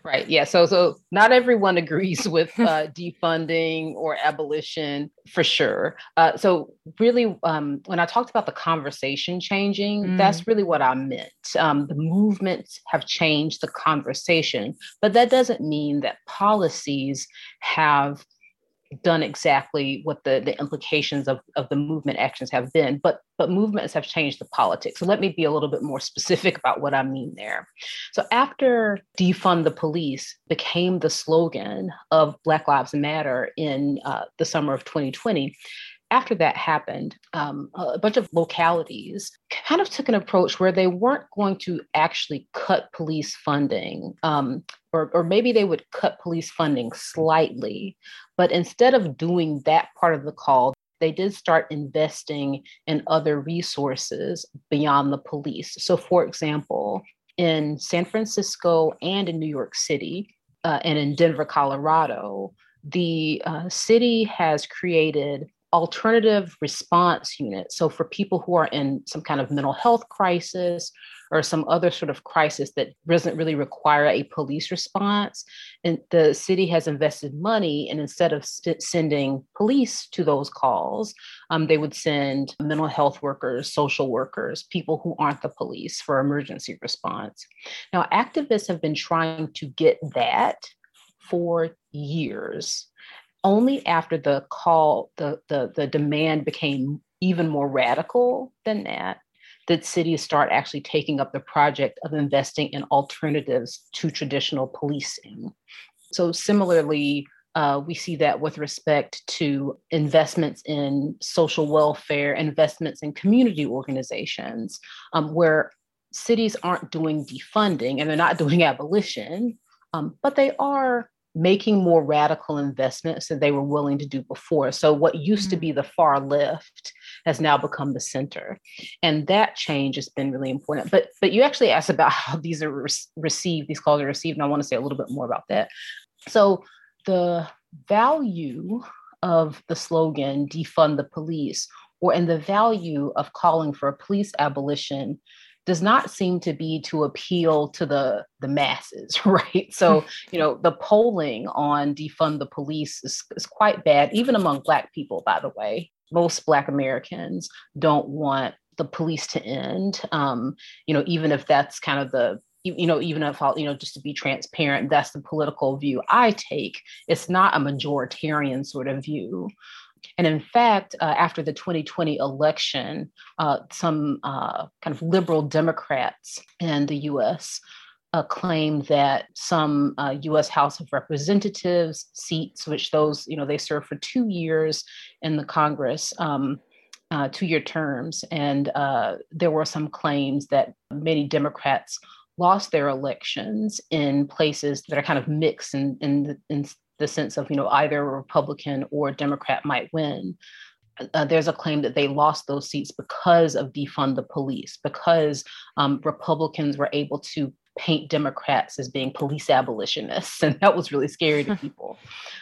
Speaker 6: Right. Yeah. So so not everyone agrees with uh, defunding or abolition for sure. Uh, so really, um, when I talked about the conversation changing, mm. that's really what I meant. Um, the movements have changed the conversation, but that doesn't mean that policies have done exactly what the, the implications of, of the movement actions have been, but but movements have changed the politics. So let me be a little bit more specific about what I mean there. So after defund the police became the slogan of Black Lives Matter in uh, the summer of 2020, after that happened, um, a bunch of localities kind of took an approach where they weren't going to actually cut police funding, um, or, or maybe they would cut police funding slightly. But instead of doing that part of the call, they did start investing in other resources beyond the police. So, for example, in San Francisco and in New York City uh, and in Denver, Colorado, the uh, city has created alternative response unit. So, for people who are in some kind of mental health crisis or some other sort of crisis that doesn't really require a police response, and the city has invested money, and instead of st- sending police to those calls, um, they would send mental health workers, social workers, people who aren't the police for emergency response. Now, activists have been trying to get that for years only after the call, the, the, the demand became even more radical than that, did cities start actually taking up the project of investing in alternatives to traditional policing. So, similarly, uh, we see that with respect to investments in social welfare, investments in community organizations, um, where cities aren't doing defunding and they're not doing abolition, um, but they are making more radical investments than they were willing to do before. So, what used mm-hmm. to be the far left has now become the center, and that change has been really important. But but you actually asked about how these are re- received, these calls are received, and I want to say a little bit more about that. So, the value of the slogan "defund the police," or in the value of calling for a police abolition does not seem to be to appeal to the the masses right? So hmm. you know the polling on defund the police is, is quite bad even among black people by the way. Most black americans don't want the police to end um, you know even if that's kind of the you know even if I'll, you know just to be transparent that's the political view i take. It's not a majoritarian sort of view and in fact, uh, after the 2020 election, uh, some uh, kind of liberal Democrats in the US uh, claimed that some US uh, House of Representatives seats, which those, you know, they serve for two years in the Congress. Um, uh, two-year terms, and there were some claims that many Democrats lost their elections in places that are kind of mixed in, in, in the sense of, you know, either a Republican or a Democrat might win. Uh, there's a claim that they lost those seats because of defund the police, because um, Republicans were able to paint Democrats as being police abolitionists, and that was really scary to people.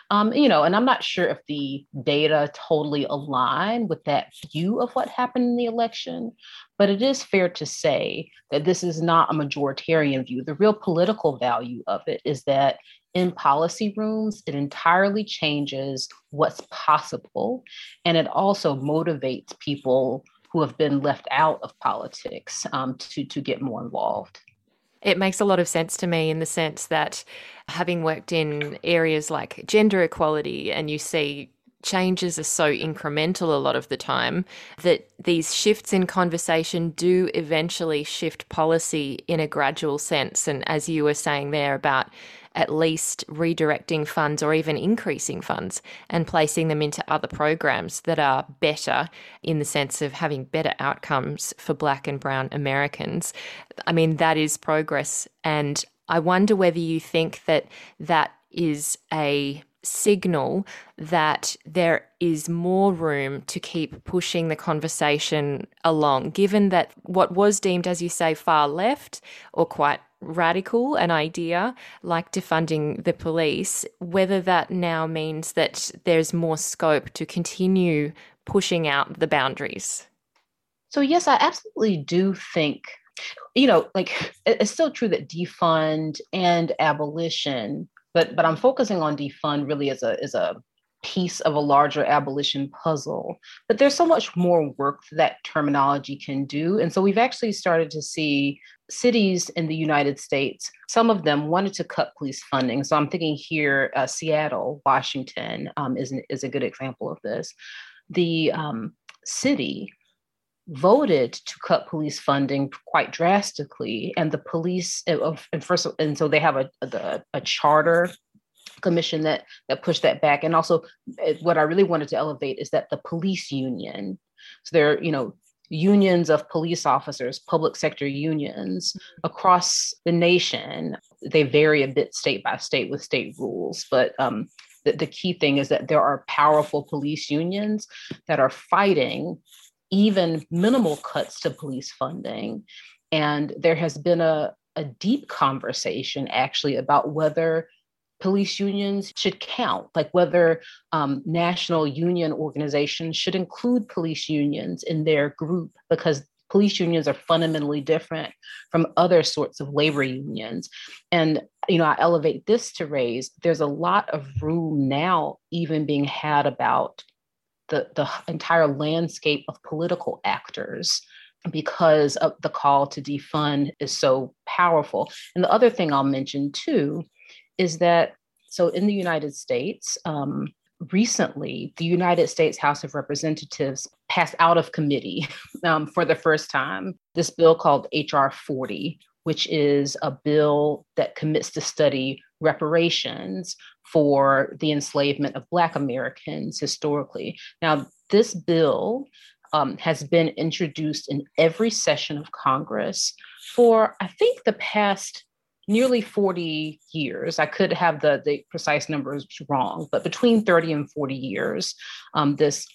Speaker 6: Um, you know, and I'm not sure if the data totally align with that view of what happened in the election, but it is fair to say that this is not a majoritarian view. The real political value of it is that in policy rooms, it entirely changes what's possible. And it also motivates people who have been left out of politics um, to to get more involved.
Speaker 2: It makes a lot of sense to me in the sense that having worked in areas like gender equality, and you see changes are so incremental a lot of the time that these shifts in conversation do eventually shift policy in a gradual sense. And as you were saying there about at least redirecting funds or even increasing funds and placing them into other programs that are better in the sense of having better outcomes for Black and Brown Americans. I mean, that is progress. And I wonder whether you think that that is a signal that there is more room to keep pushing the conversation along, given that what was deemed, as you say, far left or quite radical an idea like defunding the police, whether that now means that there's more scope to continue pushing out the boundaries.
Speaker 6: So, yes, I absolutely do think, you know, like it's still true that defund and abolition, but but I'm focusing on defund really as a as a piece of a larger abolition puzzle. But there's so much more work that terminology can do. And so we've actually started to see cities in the United States, some of them wanted to cut police funding. So I'm thinking here, uh, Seattle, Washington um, is, is a good example of this. The um, city voted to cut police funding quite drastically, and the police, uh, and first, and so they have a, a, a charter commission that that pushed that back and also uh, what i really wanted to elevate is that the police union so they're you know unions of police officers, public sector unions mm-hmm. across the nation. They vary a bit state by state with state rules, but um, the, the key thing is that there are powerful police unions that are fighting even minimal cuts to police funding. And there has been a, a deep conversation actually about whether police unions should count, like whether um, national union organizations should include police unions in their group, because police unions are fundamentally different from other sorts of labor unions. And, you know, I elevate this to raise there's a lot of room now, even being had about the, the entire landscape of political actors because of the call to defund is so powerful. And the other thing I'll mention too is that so in the United States, um, recently, the United States House of Representatives passed out of committee um, for the first time this bill called H.R. 40, which is a bill that commits to study reparations for the enslavement of Black Americans historically. Now, this bill um, has been introduced in every session of Congress for, I think, the past nearly 40 years. I could have the, the precise numbers wrong, but between 30 and 40 years, um, this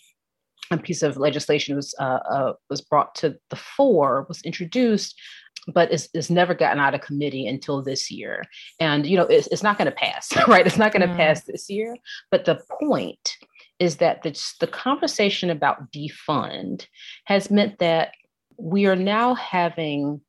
Speaker 6: piece of legislation was, uh, uh, was brought to the fore, was introduced, but it's, it's never gotten out of committee until this year. And, you know, it's, it's not going to pass, right? It's not going to mm. pass this year. But the point is that the, the conversation about defund has meant that we are now having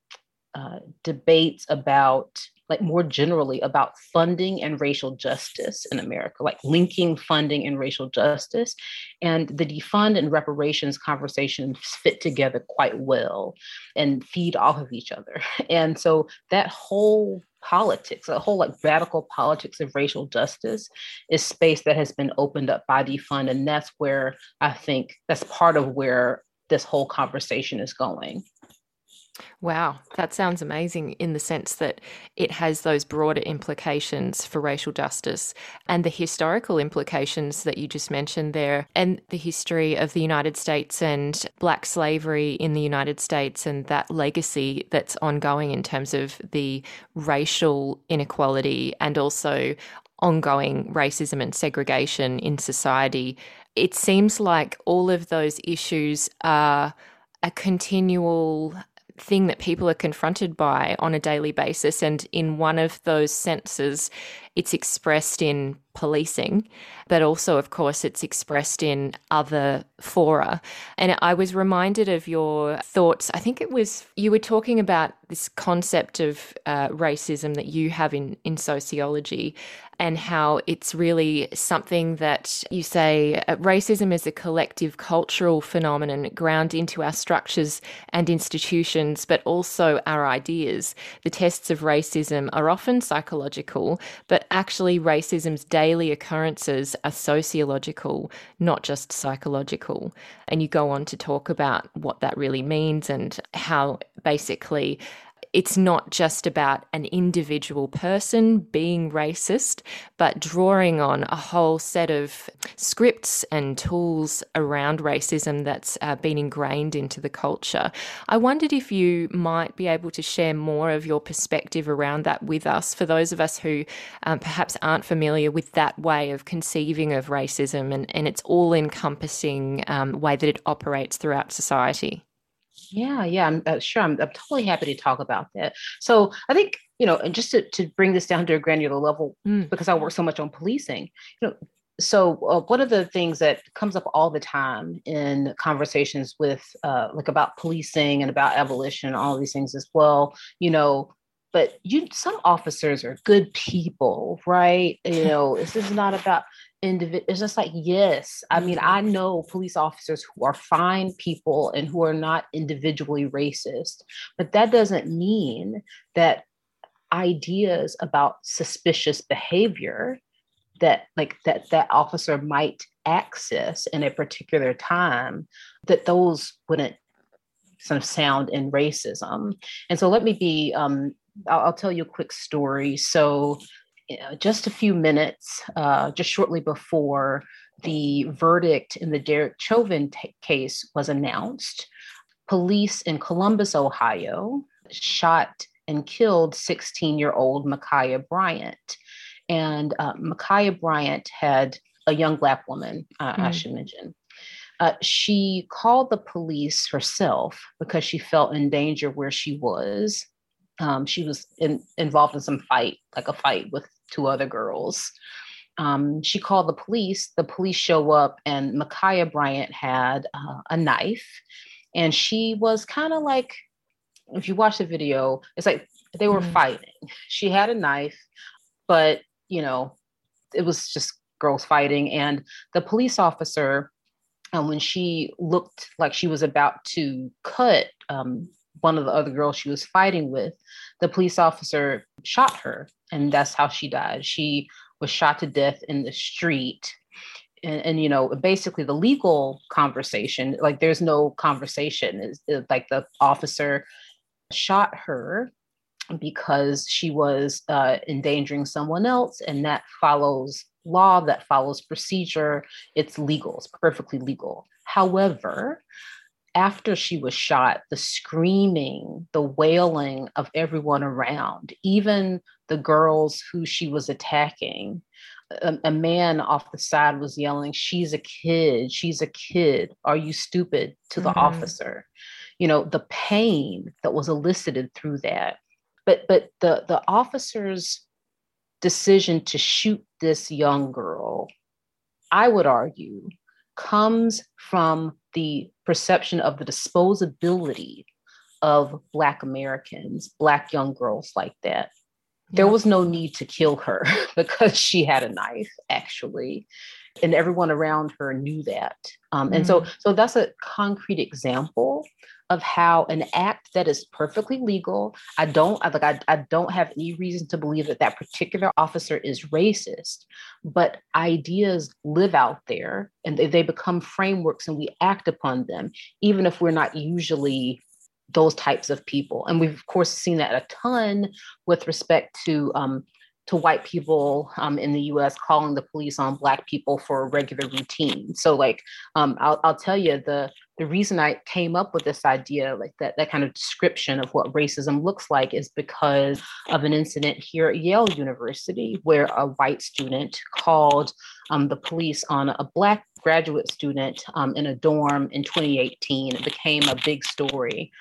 Speaker 6: uh, debates about like more generally about funding and racial justice in America, like linking funding and racial justice. And the defund and reparations conversations fit together quite well and feed off of each other. And so that whole politics, a whole like radical politics of racial justice is space that has been opened up by defund. And that's where I think that's part of where this whole conversation is going.
Speaker 2: Wow, that sounds amazing in the sense that it has those broader implications for racial justice and the historical implications that you just mentioned there, and the history of the United States and black slavery in the United States and that legacy that's ongoing in terms of the racial inequality and also ongoing racism and segregation in society. It seems like all of those issues are a continual thing that people are confronted by on a daily basis. And in one of those senses, it's expressed in policing, but also, of course, it's expressed in other fora. And I was reminded of your thoughts. I think it was you were talking about this concept of uh, racism that you have in, in sociology and how it's really something that you say uh, racism is a collective cultural phenomenon ground into our structures and institutions, but also our ideas. The tests of racism are often psychological, but actually, racism's daily occurrences are sociological, not just psychological. And you go on to talk about what that really means and how basically it's not just about an individual person being racist, but drawing on a whole set of scripts and tools around racism that's uh, been ingrained into the culture. I wondered if you might be able to share more of your perspective around that with us for those of us who um, perhaps aren't familiar with that way of conceiving of racism and, and its all encompassing um, way that it operates throughout society.
Speaker 6: Yeah, yeah, I'm uh, sure. I'm, I'm totally happy to talk about that. So I think you know, and just to, to bring this down to a granular level, mm. because I work so much on policing, you know, so uh, one of the things that comes up all the time in conversations with uh, like about policing and about abolition, all these things as well, you know, but you some officers are good people, right? You know, this is not about individual it's just like yes i mean i mm-hmm. know police officers who are fine people and who are not individually racist but that doesn't mean that ideas about suspicious behavior that like that that officer might access in a particular time that those wouldn't sort of sound in racism and so let me be um I'll, I'll tell you a quick story so just a few minutes, uh, just shortly before the verdict in the Derek Chauvin t- case was announced, police in Columbus, Ohio, shot and killed 16 year old Ma'Khia Bryant. And uh, Ma'Khia Bryant had a young Black woman, uh, mm. I hmm. should mention. Uh, she called the police herself because she felt in danger where she was. Um, she was in, involved in some fight, like a fight with two other girls. Um, she called the police. The police show up, and Ma'Khia Bryant had uh, a knife, and she was kind of like, if you watch the video, it's like they were mm-hmm. fighting. She had a knife, but you know, it was just girls fighting, and the police officer. Um, when she looked like she was about to cut um, one of the other girls she was fighting with, the police officer shot her, and that's how she died. She was shot to death in the street. And, and you know, basically the legal conversation, like there's no conversation. Is like the officer shot her because she was uh, endangering someone else, and that follows law, that follows procedure. It's legal, it's perfectly legal. However, after she was shot, the screaming, the wailing of everyone around, even the girls who she was attacking, a, a, man off the side was yelling, She's a kid, she's a kid. Are you stupid? to the mm-hmm. officer. You know, the pain that was elicited through that. But but the the officer's decision to shoot this young girl, I would argue, comes from the perception of the disposability of Black Americans, Black young girls like that. There was no need to kill her because she had a knife, actually. And everyone around her knew that. Um, and mm-hmm. so, so that's a concrete example of how an act that is perfectly legal i don't I, like I, I don't have any reason to believe that that particular officer is racist but ideas live out there and they, they become frameworks and we act upon them even if we're not usually those types of people. And we've of course seen that a ton with respect to um, to white people um, in the US calling the police on black people for a regular routine. So like um, I'll, I'll tell you the the reason I came up with this idea, like that, that kind of description of what racism looks like, is because of an incident here at Yale University where a white student called um, the police on a black graduate student um, in a dorm in 2018. It became a big story.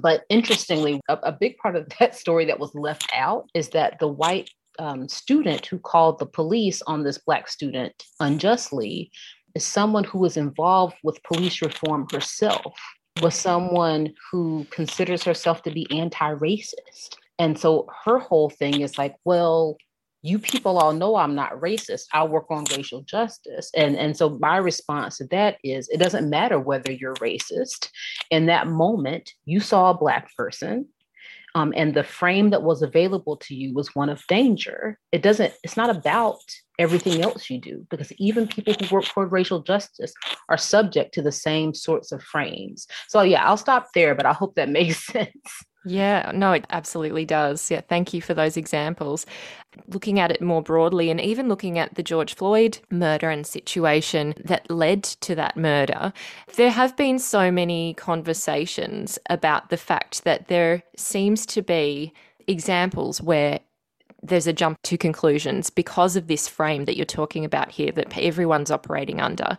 Speaker 6: But interestingly, a, a big part of that story that was left out is that the white um, student who called the police on this Black student unjustly is someone who was involved with police reform herself, was someone who considers herself to be anti racist. And so her whole thing is like, well, you people all know I'm not racist. I work on racial justice. And, and so my response to that is it doesn't matter whether you're racist. In that moment, you saw a Black person. Um, and the frame that was available to you was one of danger. It doesn't, it's not about everything else you do, because even people who work for racial justice are subject to the same sorts of frames. So, yeah, I'll stop there, but I hope that makes sense.
Speaker 2: Yeah, no, it absolutely does. Yeah, thank you for those examples. Looking at it more broadly, and even looking at the George Floyd murder and situation that led to that murder, there have been so many conversations about the fact that there seems to be examples where there's a jump to conclusions because of this frame that you're talking about here that everyone's operating under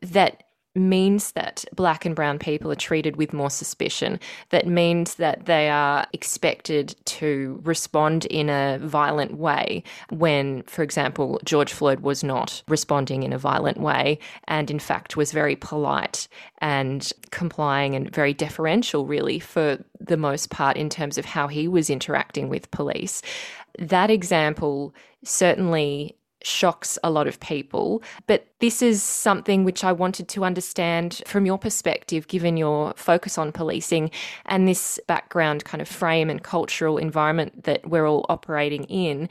Speaker 2: that means that black and brown people are treated with more suspicion, that means that they are expected to respond in a violent way when, for example, George Floyd was not responding in a violent way and, in fact, was very polite and complying and very deferential, really, for the most part, in terms of how he was interacting with police. That example certainly shocks a lot of people. But this is something which I wanted to understand from your perspective, given your focus on policing and this background kind of frame and cultural environment that we're all operating in.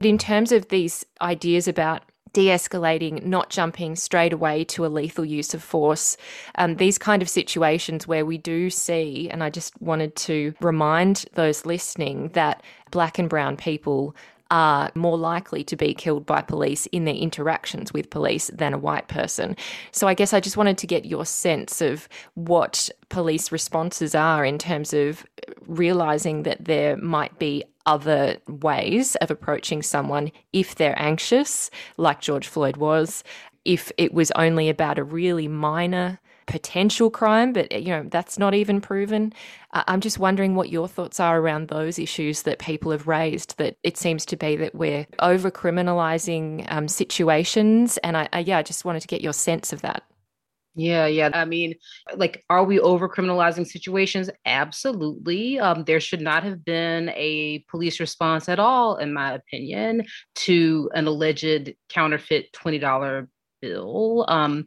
Speaker 2: But In terms of these ideas about de escalating, not jumping straight away to a lethal use of force. Um, these kind of situations where we do see, and I just wanted to remind those listening that black and brown people are more likely to be killed by police in their interactions with police than a white person. So I guess I just wanted to get your sense of what police responses are in terms of realizing that there might be other ways of approaching someone if they're anxious, like George Floyd was, if it was only about a really minor potential crime, but you know that's not even proven. Uh, I'm just wondering what your thoughts are around those issues that people have raised. That it seems to be that we're over criminalizing um, situations, and I, I yeah, I just wanted to get your sense of that.
Speaker 6: Yeah, yeah. I mean, like, are we over criminalizing situations? Absolutely. Um, there should not have been a police response at all, in my opinion, to an alleged counterfeit $20 bill. Um,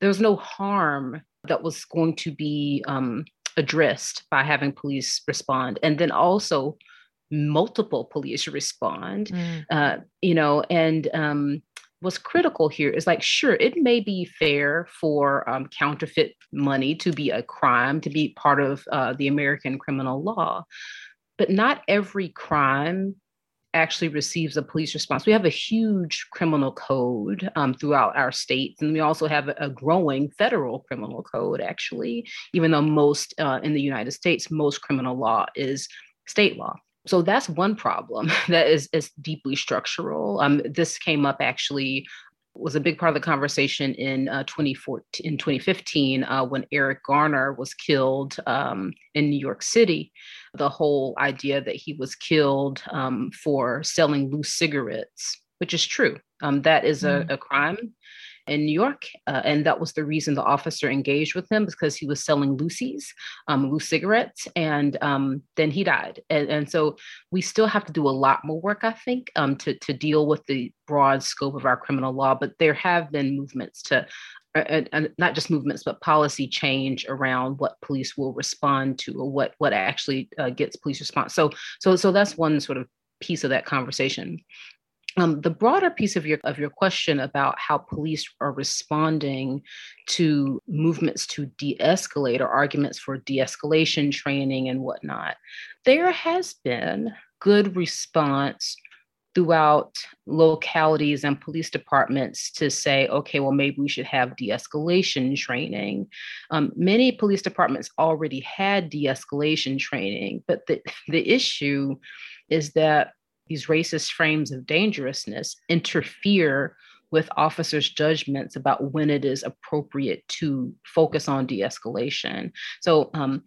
Speaker 6: there was no harm that was going to be um, addressed by having police respond. And then also, multiple police respond, mm. uh, you know, and um, what's critical here is like, sure, it may be fair for um, counterfeit money to be a crime, to be part of uh, the American criminal law, but not every crime actually receives a police response. We have a huge criminal code um, throughout our states, and we also have a growing federal criminal code, actually, even though most uh, in the United States, most criminal law is state law. So that's one problem that is, is deeply structural. Um, this came up actually was a big part of the conversation in uh, 2014, in 2015 uh, when Eric Garner was killed um, in New York City. The whole idea that he was killed um, for selling loose cigarettes, which is true. Um, that is a, mm. a crime in New York. Uh, and that was the reason the officer engaged with him because he was selling loosies, um, loose cigarettes. And um, then he died. And, and, so we still have to do a lot more work, I think, um, to, to deal with the broad scope of our criminal law. But there have been movements to and, uh, not just movements, but policy change around what police will respond to or what what actually uh, gets police response. So so so that's one sort of piece of that conversation. Um, the broader piece of your of your question about how police are responding to movements to de-escalate or arguments for de-escalation training and whatnot, there has been good response throughout localities and police departments to say, okay, well, maybe we should have de escalation training. Um, many police departments already had de escalation training, but the, the issue is that these racist frames of dangerousness interfere with officers' judgments about when it is appropriate to focus on de escalation. So, um,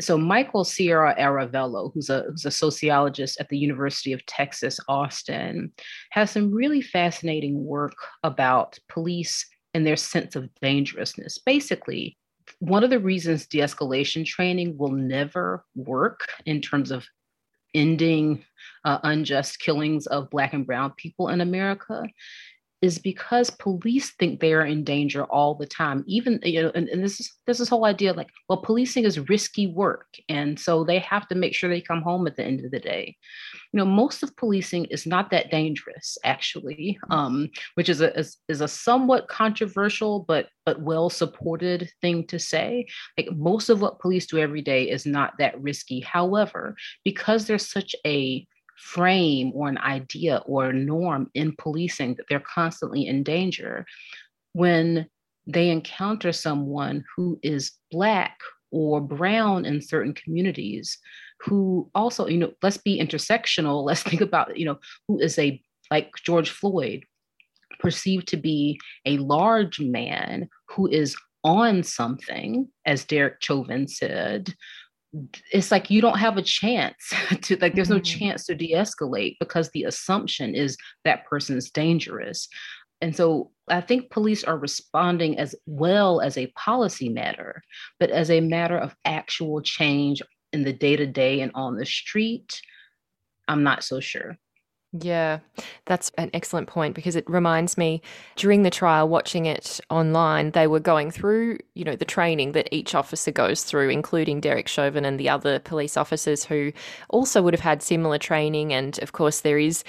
Speaker 6: so Michael Sierra-Arévalo, who's a, who's a sociologist at the University of Texas, Austin, has some really fascinating work about police and their sense of dangerousness. Basically, one of the reasons de-escalation training will never work in terms of ending uh, unjust killings of black and brown people in america is because police think they are in danger all the time even you know and, and this is this whole idea like well policing is risky work and so they have to make sure they come home at the end of the day. You know most of policing is not that dangerous actually um, which is a is, is a somewhat controversial but but well supported thing to say. Like most of what police do every day is not that risky. However because there's such a frame or an idea or a norm in policing that they're constantly in danger when they encounter someone who is black or brown in certain communities who also you know let's be intersectional. Let's think about you know who is a like george floyd perceived to be a large man who is on something as derek chauvin said it's like you don't have a chance to like there's no mm-hmm. chance to de-escalate because the assumption is that person is dangerous and so i think police are responding as well as a policy matter but as a matter of actual change in the day-to-day and on the street i'm not so sure
Speaker 2: yeah, that's an excellent point because it reminds me during the trial, watching it online, they were going through, you know, the training that each officer goes through, including Derek Chauvin and the other police officers who also would have had similar training. And of course, there is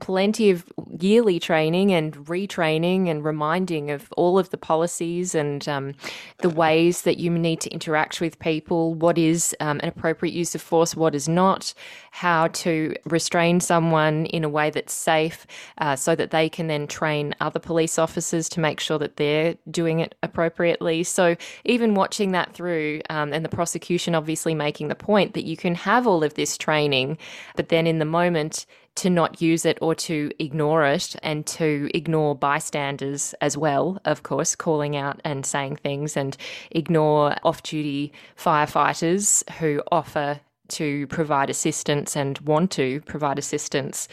Speaker 2: plenty of yearly training and retraining and reminding of all of the policies and um, the ways that you need to interact with people, what is um, an appropriate use of force, what is not, how to restrain someone in a way that's safe uh, so that they can then train other police officers to make sure that they're doing it appropriately. So even watching that through um, and the prosecution obviously making the point that you can have all of this training, but then in the moment, to not use it or to ignore it and to ignore bystanders as well, of course, calling out and saying things and ignore off duty firefighters who offer to provide assistance and want to provide assistance.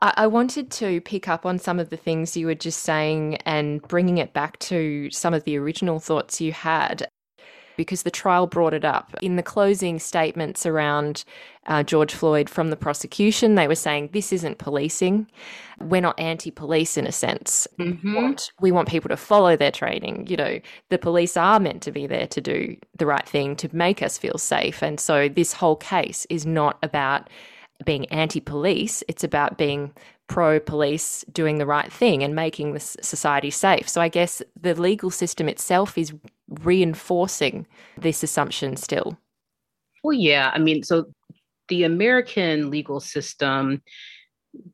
Speaker 2: I wanted to pick up on some of the things you were just saying and bringing it back to some of the original thoughts you had because the trial brought it up. In the closing statements around uh, George Floyd from the prosecution, they were saying this isn't policing. We're not anti police in a sense. Mm-hmm. We, want, we want people to follow their training. You know, the police are meant to be there to do the right thing, to make us feel safe. And so this whole case is not about being anti police, it's about being pro police doing the right thing and making the society safe. So I guess the legal system itself is reinforcing this assumption still.
Speaker 6: Well, yeah. I mean, so the American legal system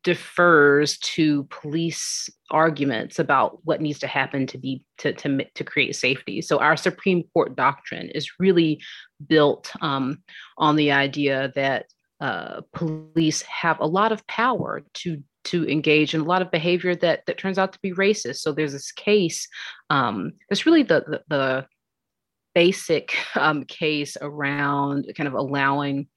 Speaker 6: defers to police arguments about what needs to happen to be to to, to create safety so our supreme court doctrine is really built um, on the idea that uh, police have a lot of power to to engage in a lot of behavior that that turns out to be racist. So there's this case um, that's really the the, the basic um, case around kind of allowing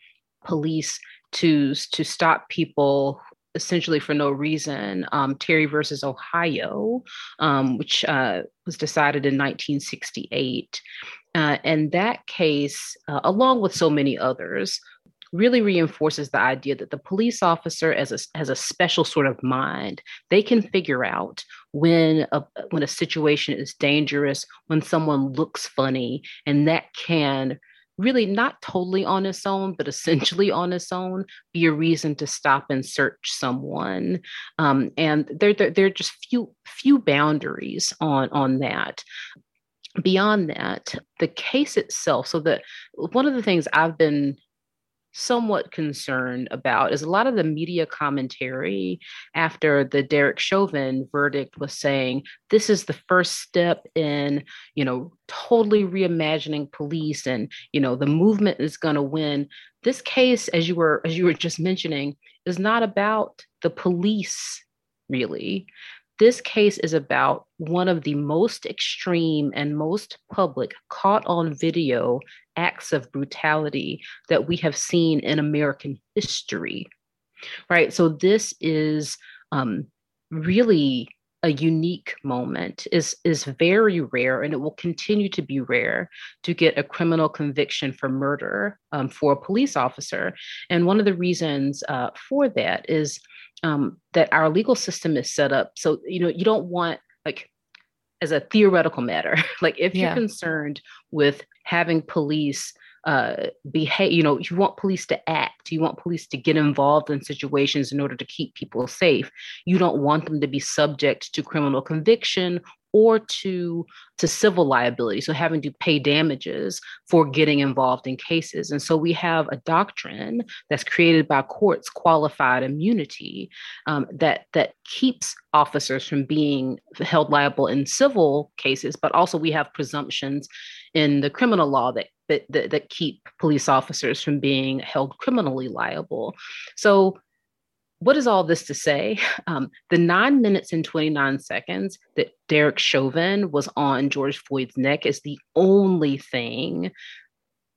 Speaker 6: police to to stop people essentially for no reason. Um, Terry versus Ohio, um, which uh, was decided in 1968. Uh, and that case, uh, along with so many others, really reinforces the idea that the police officer as a, has a special sort of mind. They can figure out when a, when a situation is dangerous, when someone looks funny, and that can really not totally on its own, but essentially on its own, be a reason to stop and search someone. Um, and there, there, there are just few few boundaries on on that beyond that the case itself so that one of the things i've been somewhat concerned about is a lot of the media commentary after the Derek Chauvin verdict was saying this is the first step in, you know, totally reimagining police and, you know, the movement is going to win. This case as you were as you were just mentioning is not about the police really. This case is about one of the most extreme and most public caught on video acts of brutality that we have seen in American history. Right. So this is um, really a unique moment is is very rare and it will continue to be rare to get a criminal conviction for murder um, for a police officer and one of the reasons uh, for that is um, that our legal system is set up so you know you don't want like as a theoretical matter like if yeah. you're concerned with having police uh, behave you know you want police to act you want police to get involved in situations in order to keep people safe you don't want them to be subject to criminal conviction or to to civil liability so having to pay damages for getting involved in cases and so we have a doctrine that's created by courts qualified immunity um, that that keeps officers from being held liable in civil cases but also we have presumptions in the criminal law that that, that, that keep police officers from being held criminally liable. So what is all this to say? Um, the nine minutes and 29 seconds that Derek Chauvin was on George Floyd's neck is the only thing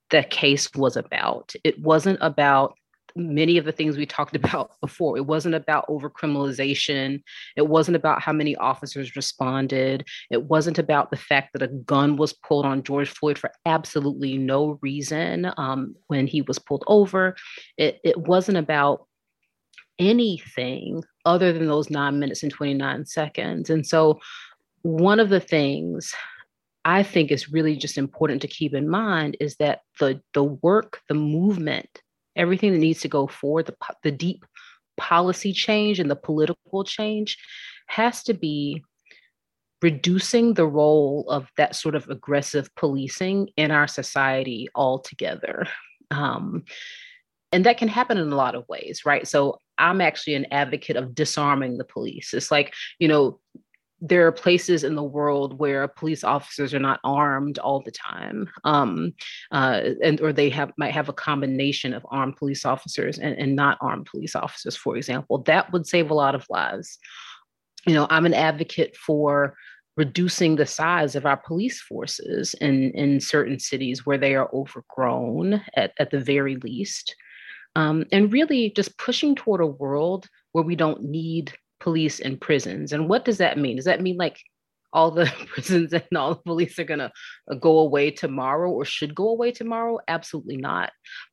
Speaker 6: the case was about. It wasn't about many of the things we talked about before. It wasn't about overcriminalization. It wasn't about how many officers responded. It wasn't about the fact that a gun was pulled on George Floyd for absolutely no reason um, when he was pulled over. It, it wasn't about anything other than those nine minutes and 29 seconds. And so, one of the things I think is really just important to keep in mind is that the the work, the movement everything that needs to go forward, the, the deep policy change and the political change has to be reducing the role of that sort of aggressive policing in our society altogether. Um, and that can happen in a lot of ways, right? So I'm actually an advocate of disarming the police. It's like, you know, there are places in the world where police officers are not armed all the time um, uh, and or they have might have a combination of armed police officers and, and not armed police officers for example. That would save a lot of lives. You know i'm an advocate for reducing the size of our police forces in in certain cities where they are overgrown at, at the very least um, and really just pushing toward a world where we don't need police and prisons. And what does that mean? Does that mean like all the prisons and all the police are going to uh, go away tomorrow or should go away tomorrow? Absolutely not.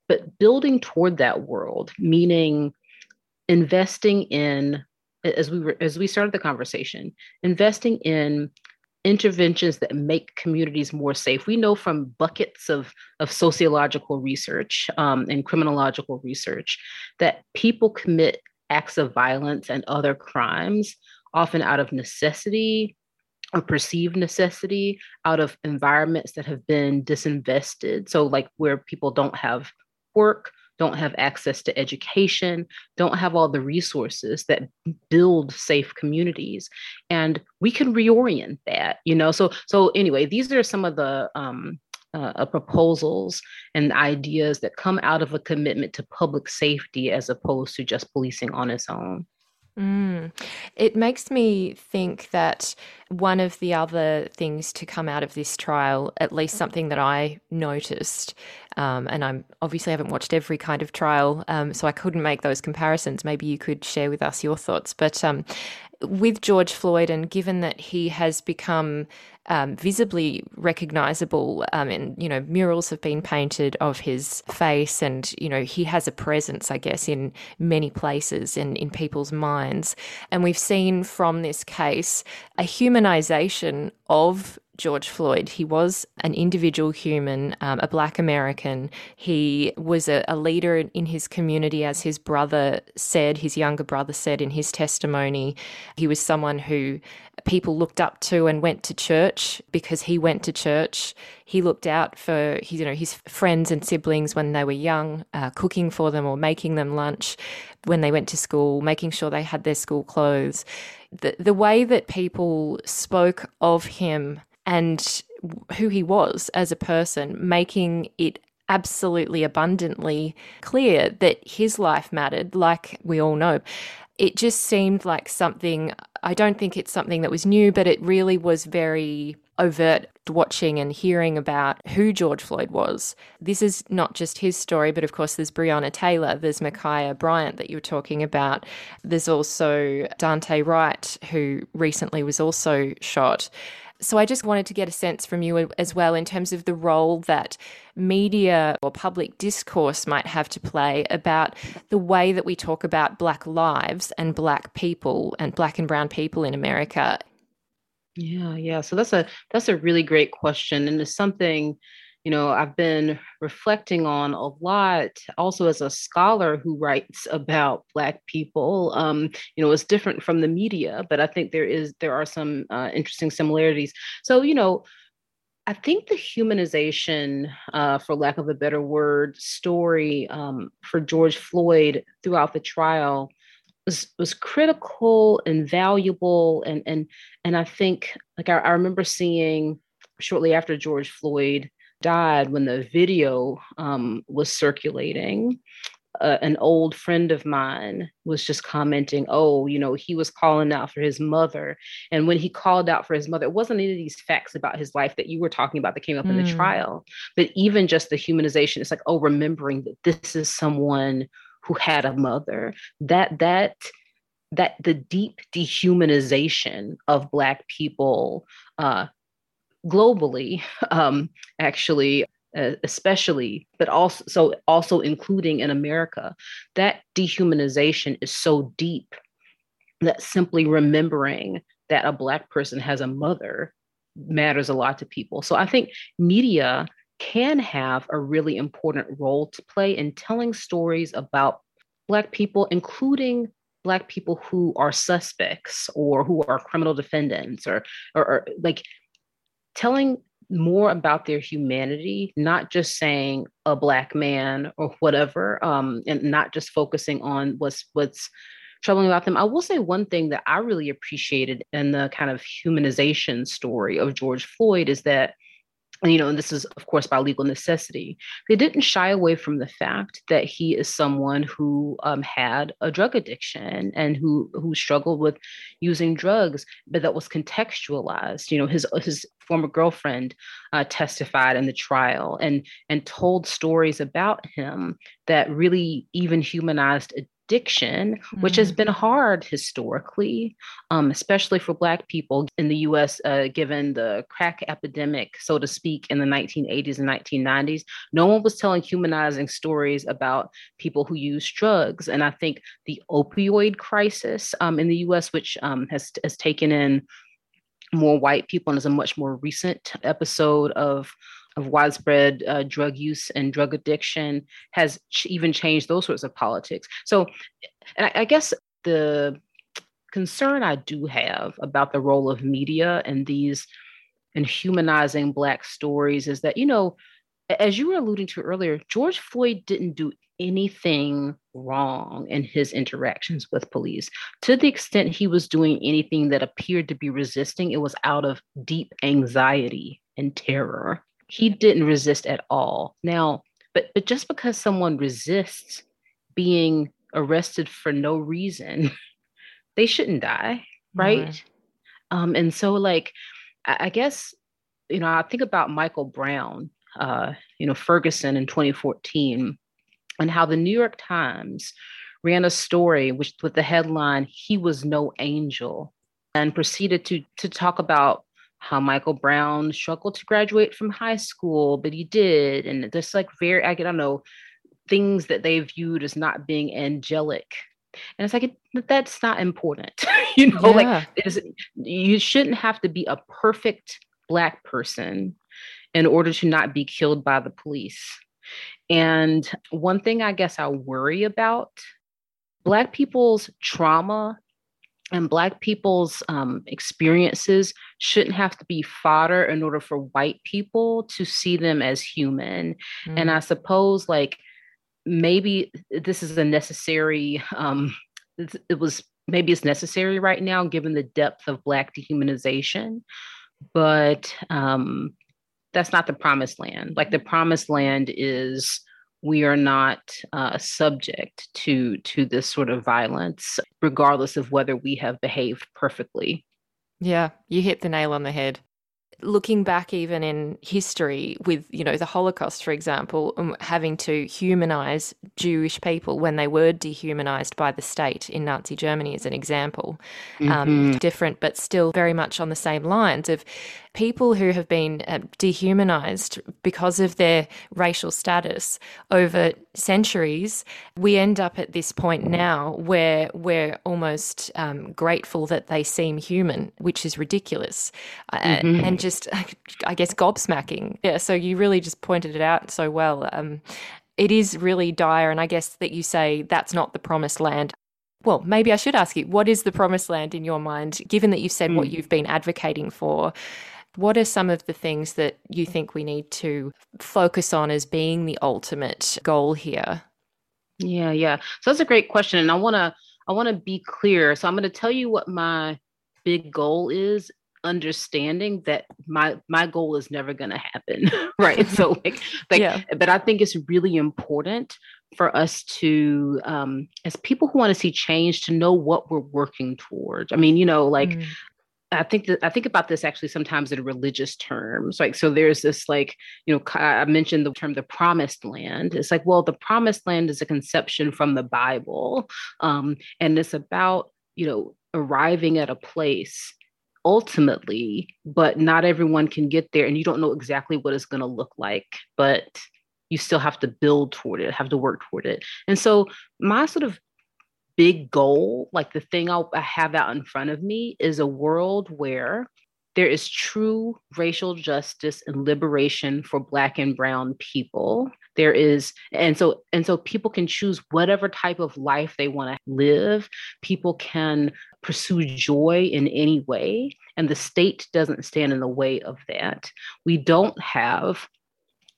Speaker 6: But building toward that world, meaning investing in as we were as we started the conversation, investing in interventions that make communities more safe. We know from buckets of, of sociological research um, and criminological research that people commit acts of violence and other crimes, often out of necessity or perceived necessity, out of environments that have been disinvested. So, like where people don't have work, don't have access to education, don't have all the resources that build safe communities. And we can reorient that, you know. So, so anyway, these are some of the um, uh, proposals and ideas that come out of a commitment to public safety as opposed to just policing on its own.
Speaker 2: Mm. It makes me think that one of the other things to come out of this trial, at least something that I noticed, um, and I'm obviously haven't watched every kind of trial, um, so I couldn't make those comparisons. Maybe you could share with us your thoughts. But um, with George Floyd, and given that he has become um, visibly recognizable, um, and you know murals have been painted of his face, and you know he has a presence, I guess, in many places and in people's minds. And we've seen from this case a humanization of George Floyd. He was an individual human, um, a black American. He was a, a, leader in his community, as his brother said, his younger brother said in his testimony. He was someone who people looked up to and went to church because he went to church. He looked out for his, you know, his friends and siblings when they were young, uh, cooking for them or making them lunch when they went to school, making sure they had their school clothes. The, the way that people spoke of him and who he was as a person, making it absolutely abundantly clear that his life mattered, like we all know. It just seemed like something
Speaker 1: I don't think it's something that was new, but it really was very overt watching and hearing about who George Floyd was. This is not just his story, but of course, there's Breonna Taylor, there's Ma'Khia Bryant that you were talking about. There's also Daunte Wright, who recently was also shot. So I just wanted to get a sense from you as well in terms of the role that media or public discourse might have to play about the way that we talk about Black lives and Black people and Black and Brown people in America.
Speaker 6: Yeah, yeah. So that's a that's a really great question, and it's something you know i've been reflecting on a lot also as a scholar who writes about black people um, you know it's different from the media but i think there is there are some uh, interesting similarities. So you know I think the humanization, uh, for lack of a better word, story um, for George Floyd throughout the trial was was critical and valuable, and and and I think like I, I remember seeing shortly after George Floyd died when the video um, was circulating. Uh, an old friend of mine was just commenting, oh, you know, he was calling out for his mother. And when he called out for his mother, it wasn't any of these facts about his life that you were talking about that came up mm. in the hmm. trial, but even just the humanization. It's like, oh, remembering that this is someone who had a mother. That, that, that the deep dehumanization of Black people uh, globally, um, actually, uh, especially, but also so also including in America, that dehumanization is so deep that simply remembering that a black person has a mother matters a lot to people. So I think media can have a really important role to play in telling stories about black people, including black people who are suspects or who are criminal defendants or, or, or like telling more about their humanity, not just saying a black man or whatever, um, and not just focusing on what's what's troubling about them. I will say one thing that I really appreciated in the kind of humanization story of George Floyd is that you know, and this is, of course, by legal necessity. They didn't shy away from the fact that he is someone who um, had a drug addiction and who who struggled with using drugs, but that was contextualized. You know, his his former girlfriend uh, testified in the trial and and told stories about him that really even humanized addiction, mm-hmm. which has mm. been hard historically, um, especially for Black people in the US, uh, given the crack epidemic, so to speak, in the 1980s and 1990s. No one was telling humanizing stories about people who use drugs. And I think the opioid crisis um, in the US, which um, has, has taken in more white people and is a much more recent episode of of widespread uh, drug use and drug addiction has ch- even changed those sorts of politics. So, I, I guess the concern I do have about the role of media and these and humanizing Black stories is that, you know, as you were alluding to earlier, George Floyd didn't do anything wrong in his interactions with police. To the extent he was doing anything that appeared to be resisting, it was out of deep anxiety and terror he didn't resist at all. Now, but but just because someone resists being arrested for no reason, they shouldn't die, right? Mm-hmm. Um, and so like I, I, guess you know I think about Michael Brown, uh, you know Ferguson in 2014, and how the New York Times ran a story which with the headline "He was no angel," and proceeded to to talk about how Michael Brown struggled to graduate from high school, but he did. And just like very, I don't know, things that they viewed as not being angelic. And it's like, it, that's not important. you know, yeah. like you shouldn't have to be a perfect Black person in order to not be killed by the police. And one thing I guess I worry about Black people's trauma and Black people's um, experiences shouldn't have to be fodder in order for white people to see them as human. Mm. And I suppose, like, maybe this is a necessary, um, it was maybe it's necessary right now given the depth of Black dehumanization, but um, that's not the promised land. Like, the promised land is we are not uh, subject to to this sort of violence, regardless of whether we have behaved perfectly.
Speaker 2: Yeah, you hit the nail on the head looking back even in history with you know the holocaust for example um, having to humanize jewish people when they were dehumanized by the state in nazi germany as an example um, mm-hmm. um, different but still very much on the same lines of people who have been uh, dehumanized because of their racial status over centuries, we end up at this point now where we're almost um, grateful that they seem human, which is ridiculous uh, mm-hmm. and just, I guess, gobsmacking. Yeah, so you really just pointed it out so well. Um, it is really dire, and I guess that you say that's not the promised land well, maybe I should ask you, what is the promised land in your mind, given that you've said mm. what you've been advocating for? What are some of the things that you think we need to focus on as being the ultimate goal here?
Speaker 6: Yeah, yeah. So that's a great question. And I wanna I wanna be clear. So I'm gonna tell you what my big goal is understanding that my my goal is never going to happen right so like like yeah. but i think it's really important for us to um as people who want to see change to know what we're working towards i mean you know like mm. I think that I think about this actually sometimes in religious terms. Like, so there's this like, you know, I mentioned the term the promised land. It's like, well, the promised land is a conception from the Bible. Um, and it's about, you know, arriving at a place ultimately, but not everyone can get there. And you don't know exactly what it's going to look like, but you still have to build toward it, have to work toward it. And so my sort of big goal, like the thing I'll, I have out in front of me, is a world where there is true racial justice and liberation for black and brown people. There is and so and so people can choose whatever type of life they want to live. People can pursue joy in any way and the state doesn't stand in the way of that. We don't have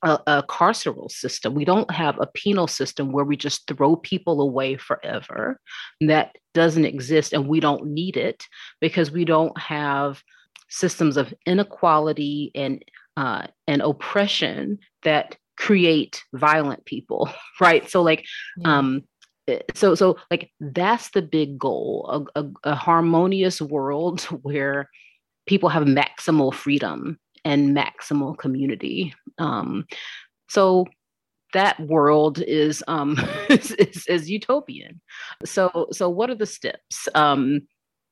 Speaker 6: a, a, carceral system. We don't have a penal system where we just throw people away forever. That doesn't exist, and we don't need it because we don't have systems of inequality and uh, and oppression that create violent people, right? So, like, yeah. um, eh, so so like that's the big goal: a, a, a harmonious world where people have maximal freedom and maximal community. Um, so that world is, um, is, is, is, utopian. So, so what are the steps? Um,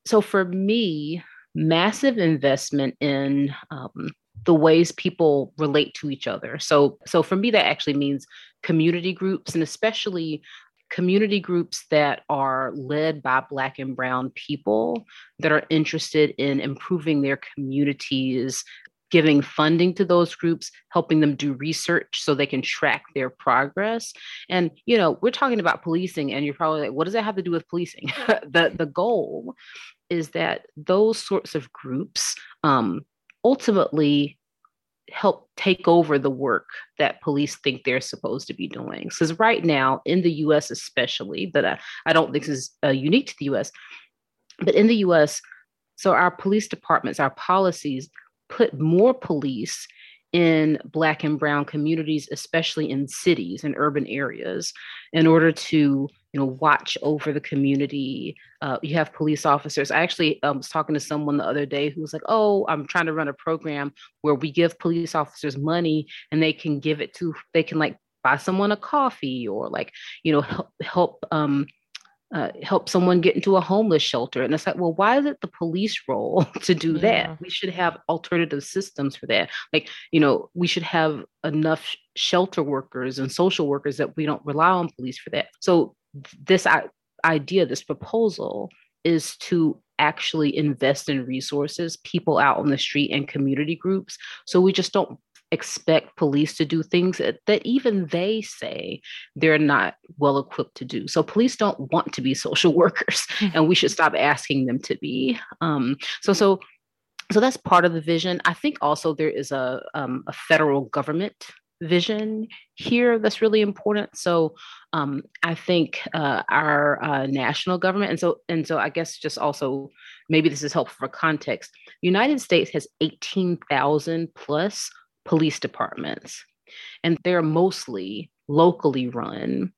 Speaker 6: so for me, massive investment in um, the ways people relate to each other. So, so for me, that actually means community groups and especially community groups that are led by Black and Brown people that are interested in improving their communities giving funding to those groups, helping them do research so they can track their progress. And, you know, we're talking about policing, and you're probably like, what does that have to do with policing? the, the goal is that those sorts of groups um, ultimately help take over the work that police think they're supposed to be doing. Because right now, in the US especially, but I, I don't think this is uh, unique to the US, but in the US, so our police departments, our policies put more police in black and brown communities especially in cities and urban areas in order to you know watch over the community. Uh, you have police officers. I actually um, was talking to someone the other day who was like oh i'm trying to run a program where we give police officers money and they can give it to they can like buy someone a coffee or like you know help help um, uh, help someone get into a homeless shelter. And it's like, well, why is it the police role to do yeah. that? We should have alternative systems for that. Like, you know, we should have enough shelter workers and social workers that we don't rely on police for that. So, this idea, this proposal is to actually invest in resources, people out on the street and community groups. So we just don't expect police to do things that, that even they say they're not well equipped to do. So police don't want to be social workers, mm-hmm. and we should stop asking them to be. Um, so so so that's part of the vision. I think also there is a um, a federal government vision here that's really important. So um, I think uh, our uh, national government, and so and so I guess just also maybe this is helpful for context. United States has eighteen thousand plus police departments. And they're mostly locally run.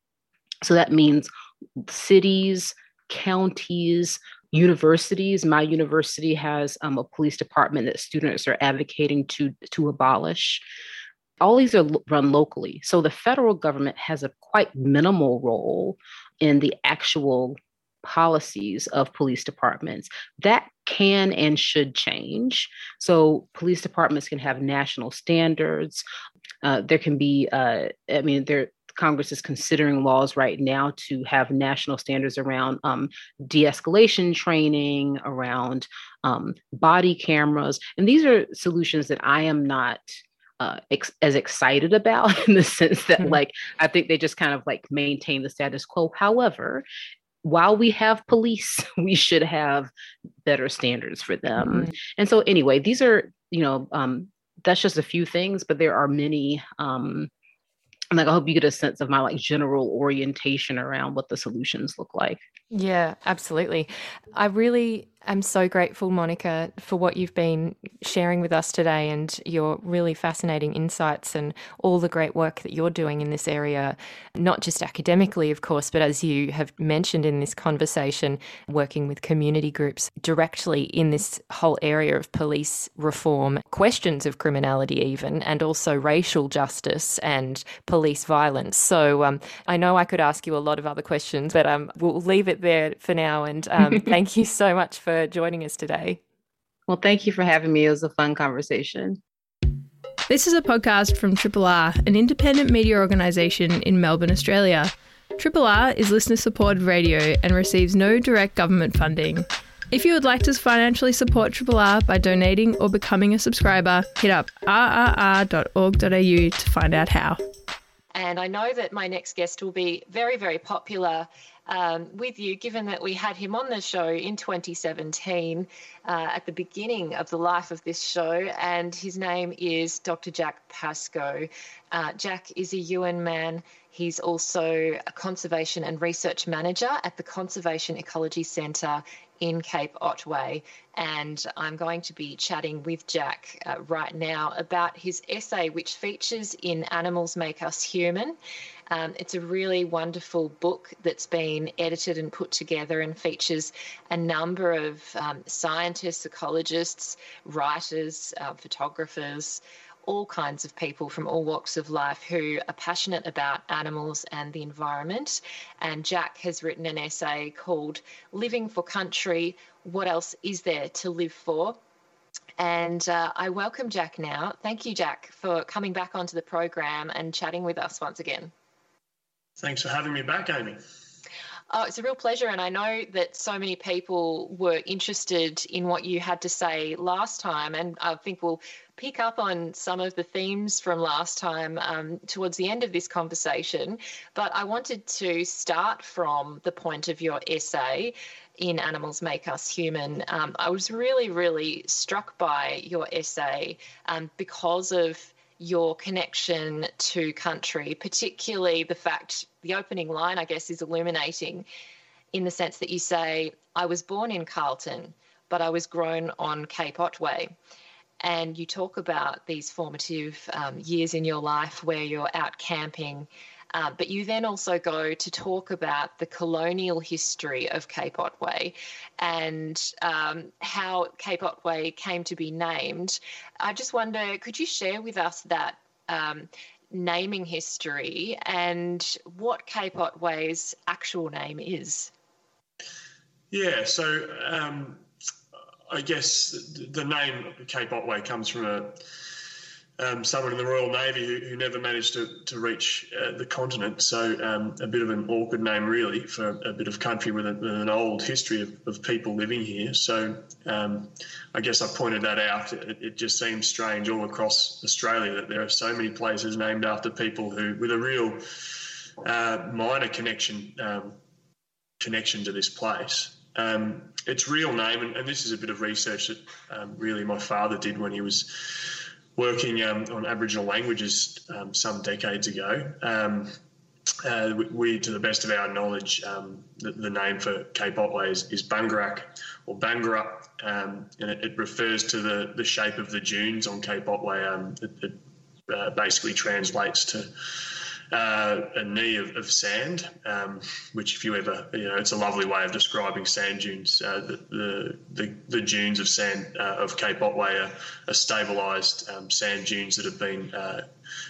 Speaker 6: So that means cities, counties, universities. My university has um, a police department that students are advocating to, to abolish. All these are run locally. So the federal government has a quite minimal role in the actual policies of police departments. That can and should change. So police departments can have national standards. Uh, there can be, uh, I mean, there Congress is considering laws right now to have national standards around um, de escalation training, around um, body cameras. And these are solutions that I am not. Uh, ex- as excited about in the sense that mm-hmm. like i think they just kind of like maintain the status quo however while we have police we should have better standards for them mm-hmm. and so anyway these are you know um, that's just a few things but there are many um, and like I hope you get a sense of my like general orientation around what the solutions look like.
Speaker 1: Yeah, absolutely. I really am so grateful, Monica, for what you've been sharing with us today and your really fascinating insights and all the great work that you're doing in this area, not just academically, of course, but as you have mentioned in this conversation, working with community groups directly in this whole area of police reform, questions of criminality, even, and also racial justice and police violence. So um, I know I could ask you a lot of other questions, but um, we'll leave it there for now. And um, thank you so much for joining us today.
Speaker 6: Well, thank you for having me. It was a fun conversation.
Speaker 5: This is a podcast from Triple R, an independent media organisation in Melbourne, Australia. Triple R is listener supported radio and receives no direct government funding. If you would like to financially support Triple R by donating or becoming a subscriber, hit up rrr.org.au to find out how.
Speaker 2: And I know that my next guest will be very, very popular um, with you, given that we had him on the show in 2017 uh, at the beginning of the life of this show. And his name is Dr. Jack Pascoe. Uh, Jack is a Yuin man. He's also a conservation and research manager at the Conservation Ecology Centre in Cape Otway. And I'm going to be chatting with Jack uh, right now about his essay, which features in Animals Make Us Human. Um, it's a really wonderful book that's been edited and put together and features a number of um, scientists, ecologists, writers, uh, photographers, all kinds of people from all walks of life who are passionate about animals and the environment. And Jack has written an essay called Living for Country What Else Is There to Live For? And uh, I welcome Jack now. Thank you, Jack, for coming back onto the program and chatting with us once again.
Speaker 7: Thanks for having me back, Amy.
Speaker 2: Oh, it's a real pleasure. And I know that so many people were interested in what you had to say last time. And I think we'll pick up on some of the themes from last time um, towards the end of this conversation. But I wanted to start from the point of your essay in Animals Make Us Human. Um, I was really, really struck by your essay um, because of your connection to country, particularly the fact the opening line, I guess, is illuminating in the sense that you say, I was born in Carlton, but I was grown on Cape Otway. And you talk about these formative um, years in your life where you're out camping uh, but you then also go to talk about the colonial history of Cape Otway and um, how Cape Otway came to be named. I just wonder, could you share with us that? Um, naming history and what Cape Otway's actual name is.
Speaker 7: Yeah, so um, I guess the name Cape Otway comes from a um, someone in the Royal Navy who, who never managed to, to reach uh, the continent. So um, a bit of an awkward name, really, for a bit of country with, a, with an old history of, of, people living here. So um, I guess I pointed that out. It, it, just seems strange all across Australia that there are so many places named after people who, with a real uh, minor connection um, connection to this place. Um, its real name, and, and, this is a bit of research that um, really my father did when he was working um, on Aboriginal languages um, some decades ago. Um, uh, we, to the best of our knowledge, um, the, the, name for Cape Otway is, is Bangerak or Bangara, um, and it, it, refers to the, the shape of the dunes on Cape Otway. It, it uh, basically translates to uh, a knee of, of sand, um, which if you ever, you know, it's a lovely way of describing sand dunes. Uh, the, the, the, the, dunes of sand uh, of Cape Otway are, are stabilised um, sand dunes that have been uh,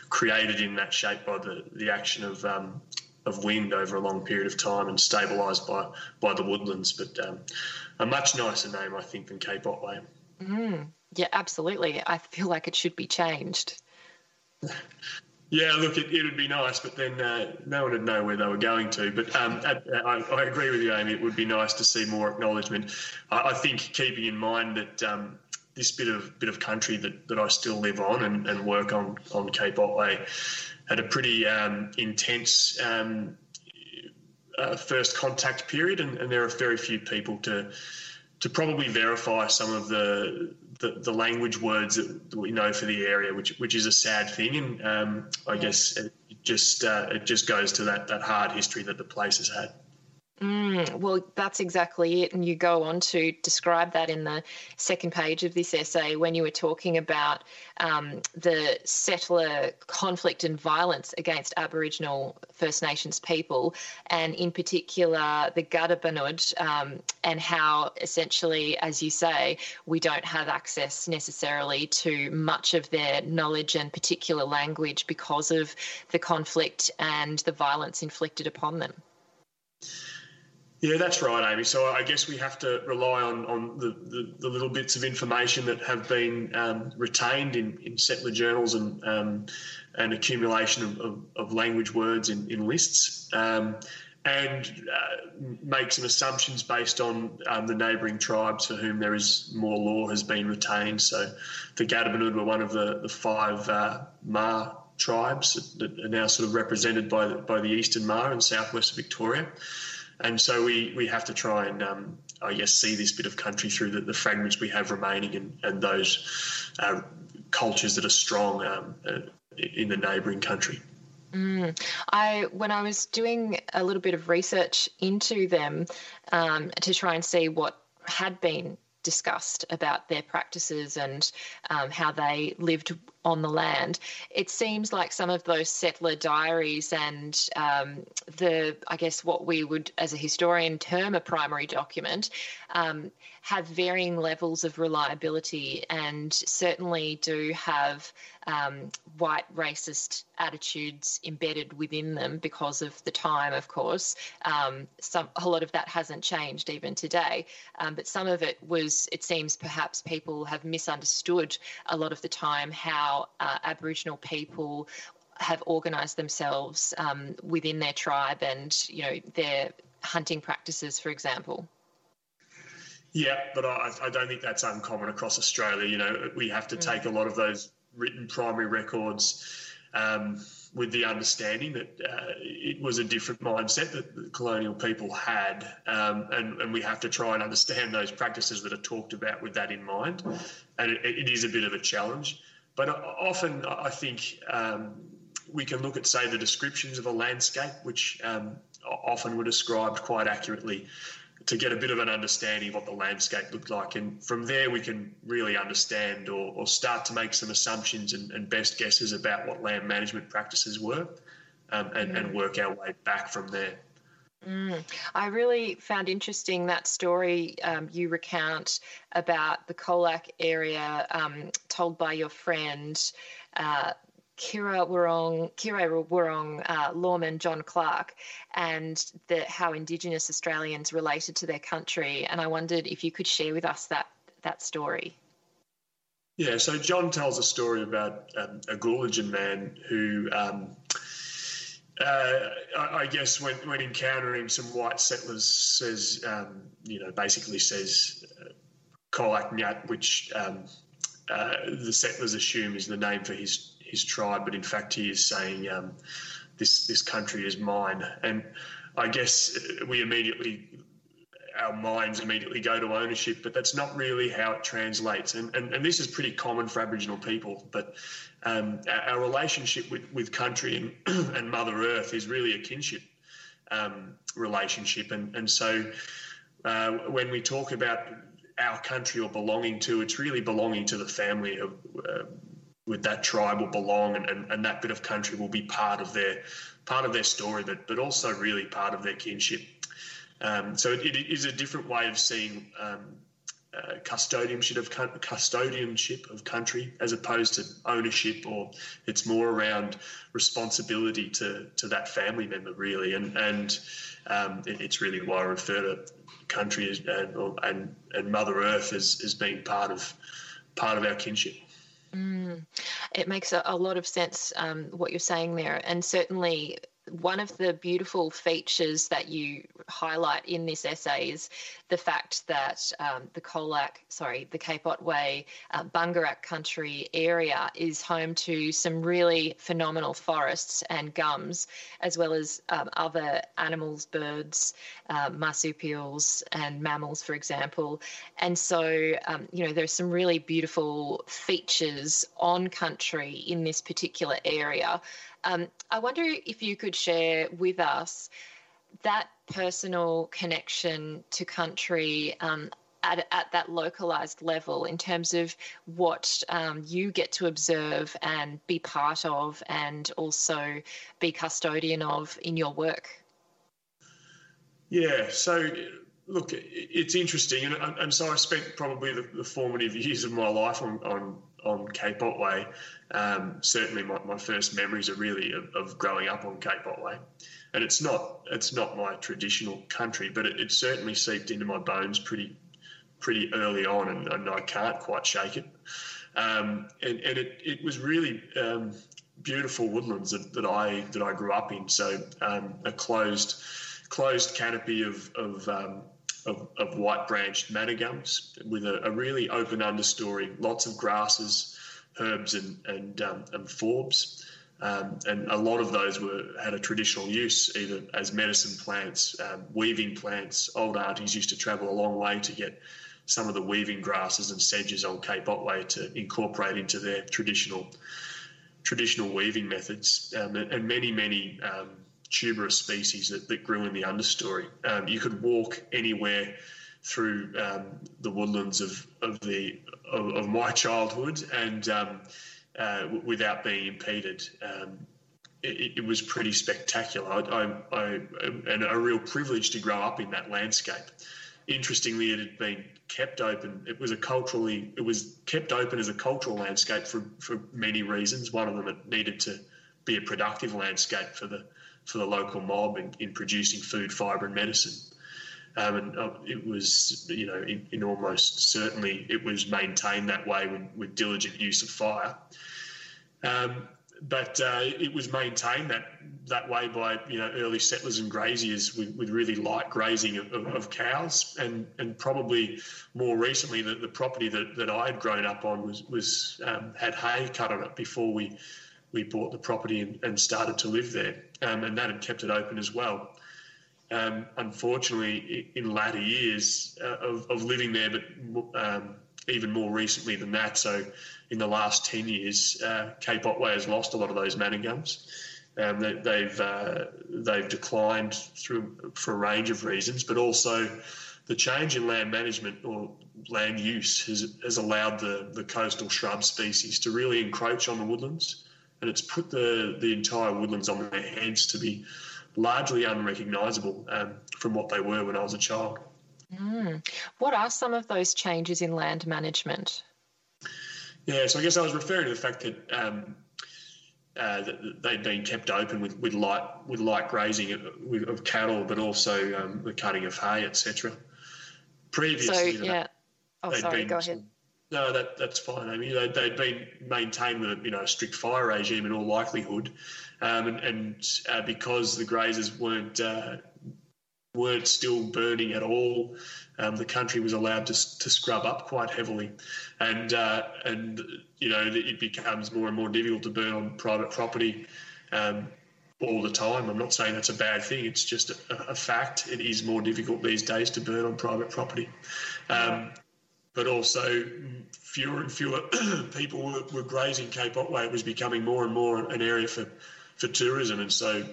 Speaker 7: created in that shape by the, the action of um, of wind over a long period of time and stabilised by by the woodlands. But um, a much nicer name, I think, than Cape Otway.
Speaker 2: Mm, yeah, absolutely. I feel like it should be changed.
Speaker 7: Yeah, look, it, it would be nice, but then uh, no one would know where they were going to. But um, I, I, agree with you, Amy. It would be nice to see more acknowledgement. I, I think keeping in mind that um, this bit of bit of country that, that I still live on and, and work on on Cape Otway had a pretty um, intense um, uh, first contact period, and, and there are very few people to to probably verify some of the the, the language words that we know for the area, which which is a sad thing, and um, I guess it just uh, it just goes to that that hard history that the place has had.
Speaker 2: Mm, well, that's exactly it. And you go on to describe that in the second page of this essay when you were talking about um, the settler conflict and violence against Aboriginal First Nations people, and in particular the Gadubanud, um, and how essentially, as you say, we don't have access necessarily to much of their knowledge and particular language because of the conflict and the violence inflicted upon them.
Speaker 7: Yeah, that's right, Amy. So I guess we have to rely on, on the, the, the little bits of information that have been um, retained in, in settler journals and um, an accumulation of, of, of, language words in, in lists. Um, and uh, make some assumptions based on um, the neighbouring tribes for whom there is more law has been retained. So the Gadubanud were one of the, the five uh, Maar tribes that are now sort of represented by the, by the Eastern Maar in southwest Victoria and so we we have to try and um, I guess see this bit of country through the, the fragments we have remaining and, and those uh, cultures that are strong um, uh, in the neighbouring country.
Speaker 2: Mm. I when I was doing a little bit of research into them um, to try and see what had been discussed about their practices and um, how they lived on the land. It seems like some of those settler diaries and um, the, I guess, what we would, as a historian, term a primary document, um, have varying levels of reliability and certainly do have um, white racist attitudes embedded within them because of the time, of course. Um, some a lot of that hasn't changed even today, um, but some of it was. It seems perhaps people have misunderstood a lot of the time how uh, Aboriginal people have organised themselves um, within their tribe and you know their hunting practices, for example.
Speaker 7: Yeah, but I, I, don't think that's uncommon across Australia. You know, we have to take a lot of those written primary records um, with the understanding that uh, it was a different mindset that the colonial people had, um, and, and, we have to try and understand those practices that are talked about with that in mind. And it, it is a bit of a challenge, but often I think um, we can look at, say, the descriptions of a landscape, which um, often were described quite accurately to get a bit of an understanding of what the landscape looked like. And from there, we can really understand or, or start to make some assumptions and, and, best guesses about what land management practices were um, and, mm. and, work our way back from there.
Speaker 2: Mm. I really found interesting that story um, you recount about the Colac area um, told by your friend. Uh, Kira Wurrung, Kira Wurrung uh, lawman John Clark, and the, how Indigenous Australians related to their country. And I wondered if you could share with us that that story.
Speaker 7: Yeah, so John tells a story about um, a Gulajan man who, um, uh, I, I, guess, when, when encountering some white settlers, says, um, you know, basically says uh, Nyat, which um, uh, the settlers assume is the name for his his tribe, but in fact he is saying um, this this country is mine. And I guess we immediately our minds immediately go to ownership, but that's not really how it translates. And and, and this is pretty common for Aboriginal people, but um, our, relationship with, with country and, and Mother Earth is really a kinship um, relationship. And and so uh, when we talk about our country or belonging to, it's really belonging to the family of uh, with that tribe will belong and, and, and that bit of country will be part of their part of their story, but but also really part of their kinship. Um, so it, it is a different way of seeing um, uh, custodianship of custodianship of country as opposed to ownership, or it's more around responsibility to to that family member really, and and um, it, it's really why I refer to country as, and, and and Mother Earth as as being part of part of our kinship.
Speaker 2: Mm, it makes a, a, lot of sense um, what you're saying there, and certainly one of the beautiful features that you highlight in this essay is the fact that um, the Colac, sorry, the Cape Otway, uh, Bangerak country area is home to some really phenomenal forests and gums, as well as um, other animals, birds, uh, marsupials, and mammals, for example. And so, um, you know, there's some really beautiful features on country in this particular area. Um, I wonder if you could share with us that personal connection to country um, at, at that localized level in terms of what um, you get to observe and be part of and also be custodian of in your work.
Speaker 7: Yeah, so look, it's interesting, and, and so I spent probably the, the, formative years of my life on, on on Cape Otway. Um, certainly, my, my first memories are really of, of, growing up on Cape Otway, and it's not it's not my traditional country, but it, it certainly seeped into my bones pretty pretty early on, and, and I can't quite shake it. Um, and and it, it was really um, beautiful woodlands that, that I that I grew up in. So um, a closed closed canopy of of um, of, of white branched manna gums with a, a, really open understory, lots of grasses, herbs, and and, um, and forbs. Um, and a lot of those were had a traditional use, either as medicine plants, um, weaving plants. Old aunties used to travel a long way to get some of the weaving grasses and sedges on Cape Otway to incorporate into their traditional traditional weaving methods. Um, and, many, many um, tuberous species that, that grew in the understory. Um, you could walk anywhere through um, the woodlands of, of the of, of my childhood and uh, without being impeded. Um, it, it, was pretty spectacular. I, I, I, and a real privilege to grow up in that landscape. Interestingly, it had been kept open. It was a culturally, it was kept open as a cultural landscape for, for many reasons. One of them, it needed to be a productive landscape for the for the local mob in, in producing food, fibre, and medicine. Um, and uh, it was, you know, in, in, almost certainly it was maintained that way with, with diligent use of fire. Um, but uh, it was maintained that that way by you know early settlers and graziers with, with really light grazing of, of, of, cows, and and probably more recently the, the property that, that I had grown up on was was um, had hay cut on it before we we bought the property and, and started to live there, um, and that had kept it open as well. Um, unfortunately, in latter years uh, of, of, living there, but um, even more recently than that, so in the last 10 years, uh, Cape Otway has lost a lot of those manna gums. Um, they, have uh, they've declined through for a range of reasons, but also the change in land management or land use has, has allowed the, the coastal shrub species to really encroach on the woodlands and it's put the, the entire woodlands on their heads to be largely unrecognisable um, from what they were when I was a child.
Speaker 2: Mm. What are some of those changes in land management?
Speaker 7: Yeah, so I guess I was referring to the fact that, um, uh, that they'd been kept open with, with light with light grazing of, of cattle, but also um, the cutting of hay, etc. Previously,
Speaker 2: so, yeah. Oh, sorry. Go ahead.
Speaker 7: No, that that's fine. I mean, they, they'd been maintained with you know a strict fire regime in all likelihood, um, and, and uh, because the grazers weren't uh, weren't still burning at all, um, the country was allowed to to scrub up quite heavily, and uh, and you know it becomes more and more difficult to burn on private property. Um, all the time. I'm not saying that's a bad thing. It's just a, a, fact. It is more difficult these days to burn on private property. Um, but also fewer and fewer people were, were, grazing Cape Otway. It was becoming more and more an area for, for tourism, and so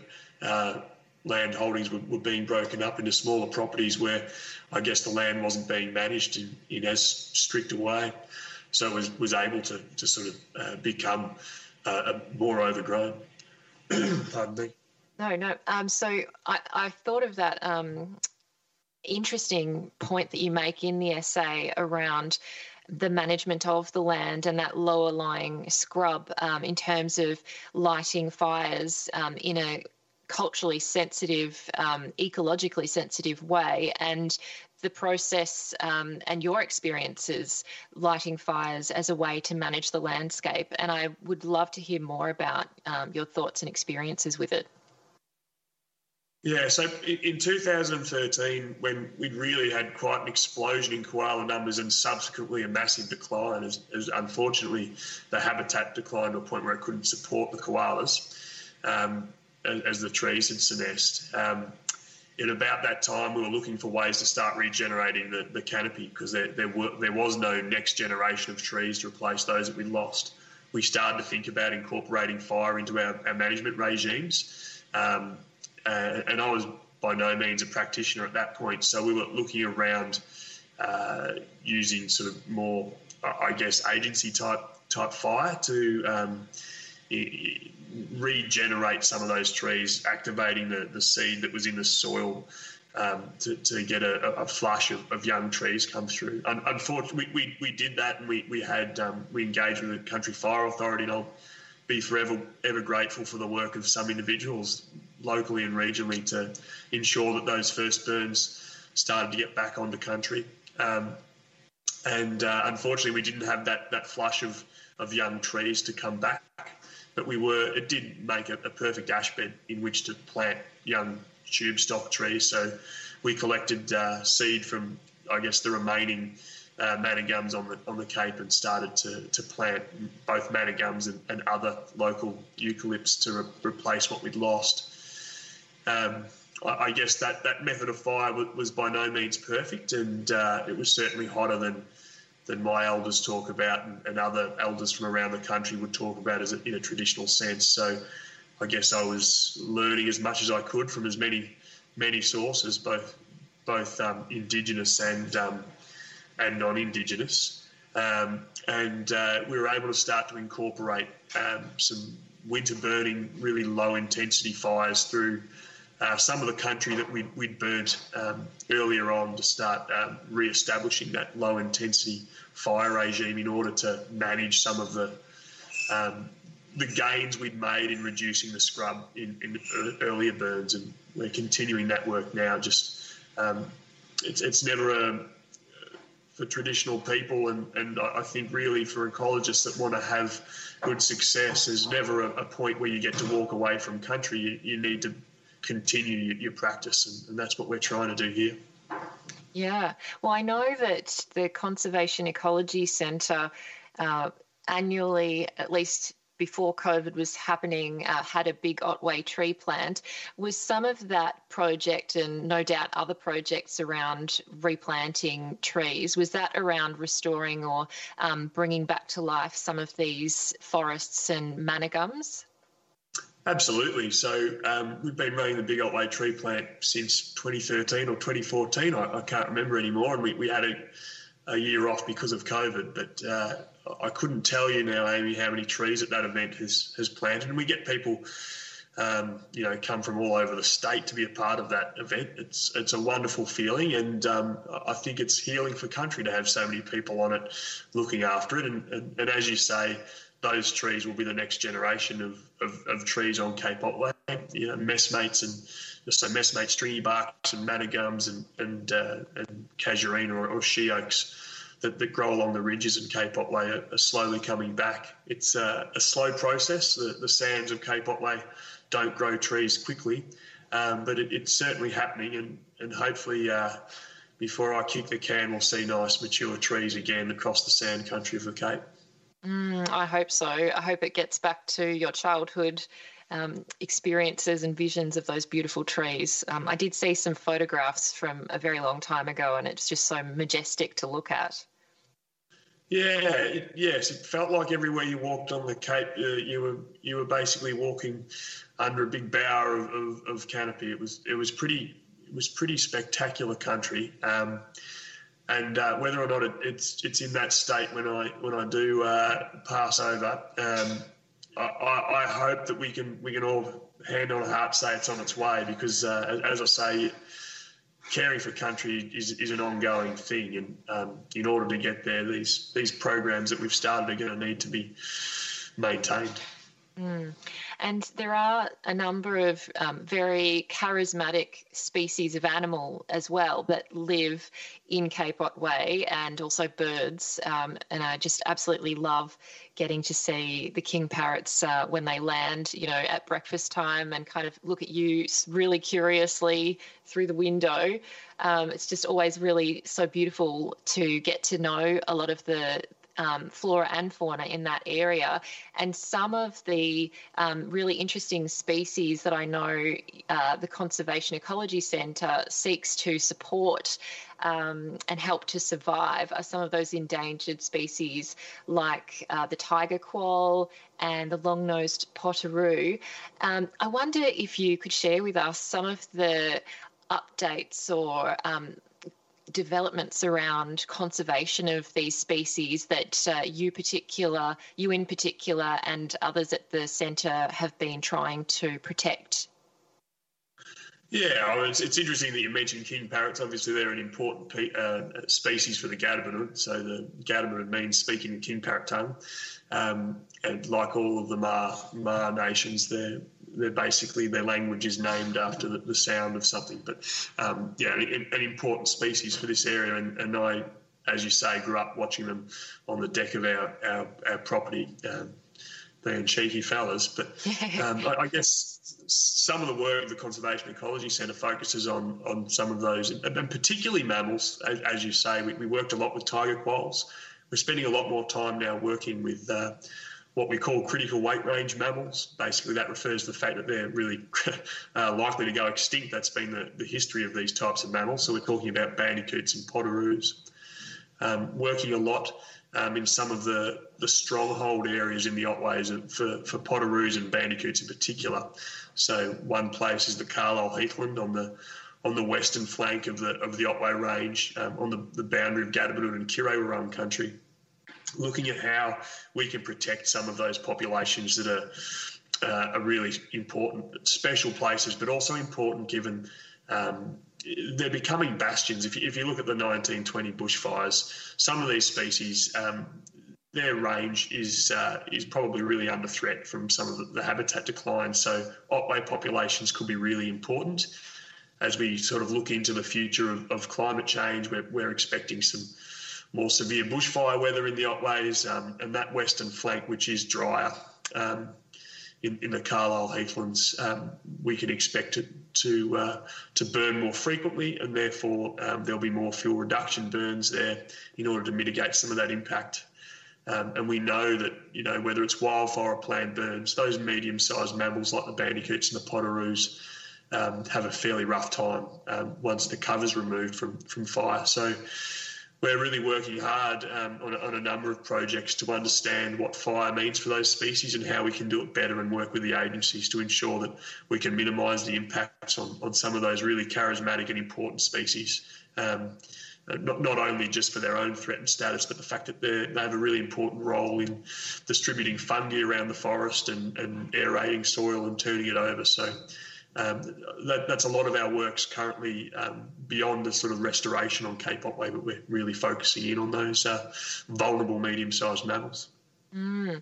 Speaker 7: uh, land holdings were, were, being broken up into smaller properties where I guess the land wasn't being managed in, in as strict a way. so it was was able to to sort of uh, become uh, more overgrown. Pardon me.
Speaker 2: No, no. Um, so I, I thought of that um, interesting point that you make in the essay around the management of the land and that lower lying scrub um, in terms of lighting fires um, in a culturally sensitive, um, ecologically sensitive way, and the process um, and your experiences lighting fires as a way to manage the landscape. And I would love to hear more about um, your thoughts and experiences with it.
Speaker 7: Yeah, so in 2013, when we'd really had quite an explosion in koala numbers and subsequently a massive decline, as, as unfortunately the habitat declined to a point where it couldn't support the koalas um, as, as, the trees had senesced. Um, at about that time, we were looking for ways to start regenerating the, the canopy because there, there, were, there was no next generation of trees to replace those that we lost. We started to think about incorporating fire into our, our management regimes. Um, uh, and I was by no means a practitioner at that point. So we were looking around uh, using sort of more, I guess, agency type type fire to um, regenerate some of those trees, activating the, the seed that was in the soil um, to, to get a, a flush of, of, young trees come through. Un- unfortunately, we, we, we, did that and we, we had um, we engaged with the Country Fire Authority and I'll be forever ever grateful for the work of some individuals locally and regionally to ensure that those first burns started to get back onto country. Um, and uh, unfortunately, we didn't have that that flush of, of young trees to come back. But we were it did make a, a perfect ash bed in which to plant young tube stock trees. So we collected uh, seed from I guess the remaining uh, gums on the on the Cape and started to, to plant both gums and, and other local eucalypts to re- replace what we'd lost. Um, I, I, guess that, that method of fire was, was by no means perfect, and uh, it was certainly hotter than than my elders talk about, and, and, other elders from around the country would talk about as a, in a traditional sense. So, I guess I was learning as much as I could from as many many sources, both both um, indigenous and um, and non-indigenous. Um, and uh, we were able to start to incorporate um, some winter burning, really low intensity fires through uh, some of the country that we'd, we'd burnt um, earlier on to start um, re-establishing that low intensity fire regime in order to manage some of the um, the gains we'd made in reducing the scrub in, in earlier burns, and we're continuing that work now. Just um, it's it's never a for traditional people, and, and I think really for ecologists that want to have good success, there's never a, a point where you get to walk away from country. You, you need to continue your, your practice, and, and, that's what we're trying to do here.
Speaker 2: Yeah, well, I know that the Conservation Ecology Centre uh, annually, at least before COVID was happening, uh, had a big Otway tree plant. Was some of that project, and no doubt other projects around replanting trees, was that around restoring or um, bringing back to life some of these forests and manna gums?
Speaker 7: Absolutely. So um, we've been running the Big Otway tree plant since 2013 or 2014. I, I can't remember anymore. And we, we had a, a, year off because of COVID. But uh, I couldn't tell you now, Amy, how many trees at that event has has planted. And we get people, um, you know, come from all over the state to be a part of that event. It's it's a wonderful feeling, and um, I think it's healing for country to have so many people on it, looking after it. And and, and as you say, those trees will be the next generation of, of, of trees on Cape Otway. You know, messmates and so messmate stringy barks and manna and and, uh, and casuarina or, or she oaks that, that grow along the ridges in Cape Otway are, are slowly coming back. It's a, a slow process. The, the, sands of Cape Otway don't grow trees quickly, um, but it, it's certainly happening, and, and hopefully. Uh, before I kick the can, we'll see nice mature trees again across the sand country of the Cape.
Speaker 2: Mm, I hope so. I hope it gets back to your childhood um, experiences and visions of those beautiful trees. Um, I did see some photographs from a very long time ago, and it's just so majestic to look at.
Speaker 7: Yeah, it, yes, it felt like everywhere you walked on the Cape, uh, you were you were basically walking under a big bower of, of, of, canopy. It was it was pretty it was pretty spectacular country. Um, and uh, whether or not it, it's it's in that state when I when I do uh, pass over, um, I, I, hope that we can we can all hand on heart say it's on its way because uh, as I say, caring for country is, is an ongoing thing, and um, in order to get there, these these programs that we've started are going to need to be maintained.
Speaker 2: Mm. And there are a number of um, very charismatic species of animal as well that live in Cape Otway and also birds. Um, and I just absolutely love getting to see the king parrots uh, when they land, you know, at breakfast time and kind of look at you really curiously through the window. Um, it's just always really so beautiful to get to know a lot of the um, flora and fauna in that area. And some of the um, really interesting species that I know uh, the Conservation Ecology Centre seeks to support um, and help to survive are some of those endangered species like uh, the tiger quoll and the long nosed potoroo. Um, I wonder if you could share with us some of the updates or um, developments around conservation of these species that uh, you particular you in particular and others at the centre have been trying to protect
Speaker 7: yeah, it's, it's interesting that you mentioned king parrots. Obviously, they're an important pe- uh, species for the Gadubanud. So the Gadubanud means speaking the king parrot tongue, um, and like all of the Ma Ma nations, they're they're basically their language is named after the, the sound of something. But um, yeah, an, an, important species for this area, and, and, I, as you say, grew up watching them on the deck of our our, our property. Um, being cheeky fellas, but um, I, I, guess some of the work of the Conservation Ecology Centre focuses on on some of those, and, and particularly mammals. As, as you say, we, we, worked a lot with tiger quolls. We're spending a lot more time now working with uh, what we call critical weight range mammals. Basically, that refers to the fact that they're really uh, likely to go extinct. That's been the, the history of these types of mammals. So we're talking about bandicoots and potoroos. Um, working a lot um, in some of the, the stronghold areas in the Otways for, for potoroos and bandicoots in particular. So one place is the Carlisle heathland on the on the western flank of the of the Otway Range, um, on the, the boundary of Gadubanud and Kirrawurrung country looking at how we can protect some of those populations that are uh, are really important, special places, but also important given um, they're becoming bastions. If you, if you look at the 1920 bushfires, some of these species, um, their range is uh, is probably really under threat from some of the, the habitat decline. So Otway populations could be really important as we sort of look into the future of, of climate change. We're, we're expecting some more severe bushfire weather in the Otways, um, and that western flank, which is drier um, in, in, the Carlisle heathlands, um, we can expect it to uh, to burn more frequently, and therefore um, there'll be more fuel reduction burns there in order to mitigate some of that impact. Um, and we know that you know whether it's wildfire or planned burns, those medium-sized mammals like the bandicoots and the potoroos. Um, have a fairly rough time once the cover's removed from from fire. So, we're really working hard um, on, a, on, a, number of projects to understand what fire means for those species and how we can do it better and work with the agencies to ensure that we can minimise the impacts on, on some of those really charismatic and important species. Um, not, not only just for their own threatened status, but the fact that they have a really important role in distributing fungi around the forest and, and aerating soil and turning it over. So um, that, that's a lot of our works currently um, beyond the sort of restoration on Cape Otway, but we're really focusing in on those uh, vulnerable medium-sized mammals.
Speaker 2: Mm.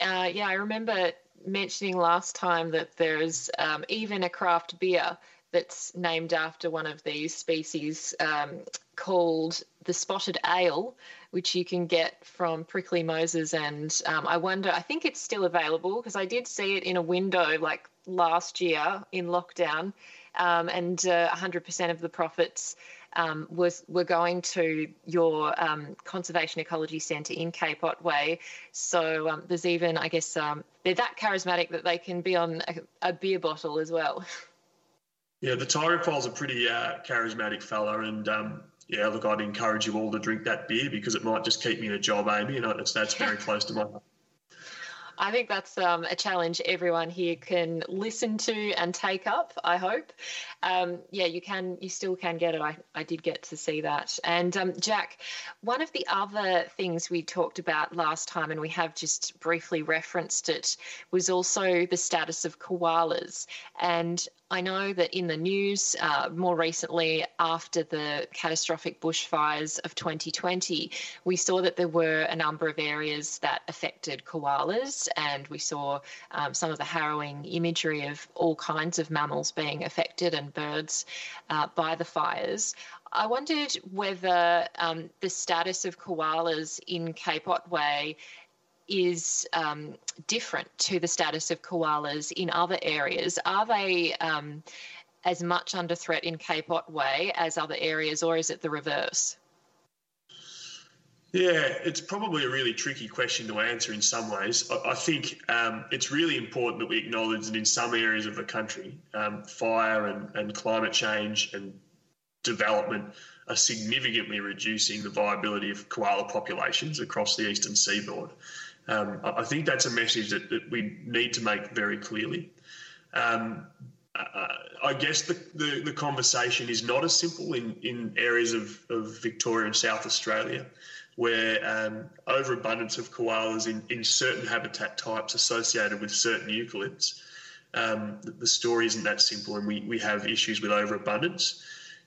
Speaker 2: Uh, yeah, I remember mentioning last time that there's um, even a craft beer that's named after one of these species um, called the Spotted Ale, which you can get from Prickly Moses. And um, I wonder, I think it's still available because I did see it in a window like last year in lockdown, um, and uh, 100% of the profits um, was were going to your um, conservation ecology centre in Cape Otway. So um, there's even, I guess, um, they're that charismatic that they can be on a, a beer bottle as well.
Speaker 7: Yeah, the Quoll's a pretty uh, charismatic fella, and um, yeah, look, I'd encourage you all to drink that beer because it might just keep me in a job, Amy, and that's that's very close to my heart.
Speaker 2: I think that's um, a challenge everyone here can listen to and take up. I hope. Um, yeah, you can. You still can get it. I, I did get to see that. And um, Jack, one of the other things we talked about last time, and we have just briefly referenced it, was also the status of koalas. And I know that in the news uh, more recently, after the catastrophic bushfires of 2020, we saw that there were a number of areas that affected koalas, and we saw um, some of the harrowing imagery of all kinds of mammals being affected and birds uh, by the fires. I wondered whether um, the status of koalas in Cape Otway is um, different to the status of koalas in other areas. Are they um, as much under threat in Cape Otway as other areas, or is it the reverse?
Speaker 7: Yeah, it's probably a really tricky question to answer in some ways. I, think um, it's really important that we acknowledge that in some areas of the country, um, fire and, and climate change and development are significantly reducing the viability of koala populations across the eastern seaboard. Um, I think that's a message that, that, we need to make very clearly. Um, I guess the, the, the, conversation is not as simple in, in areas of, of Victoria and South Australia, where um, overabundance of koalas in, in certain habitat types associated with certain eucalypts. Um, the, the, story isn't that simple, and we, we have issues with overabundance.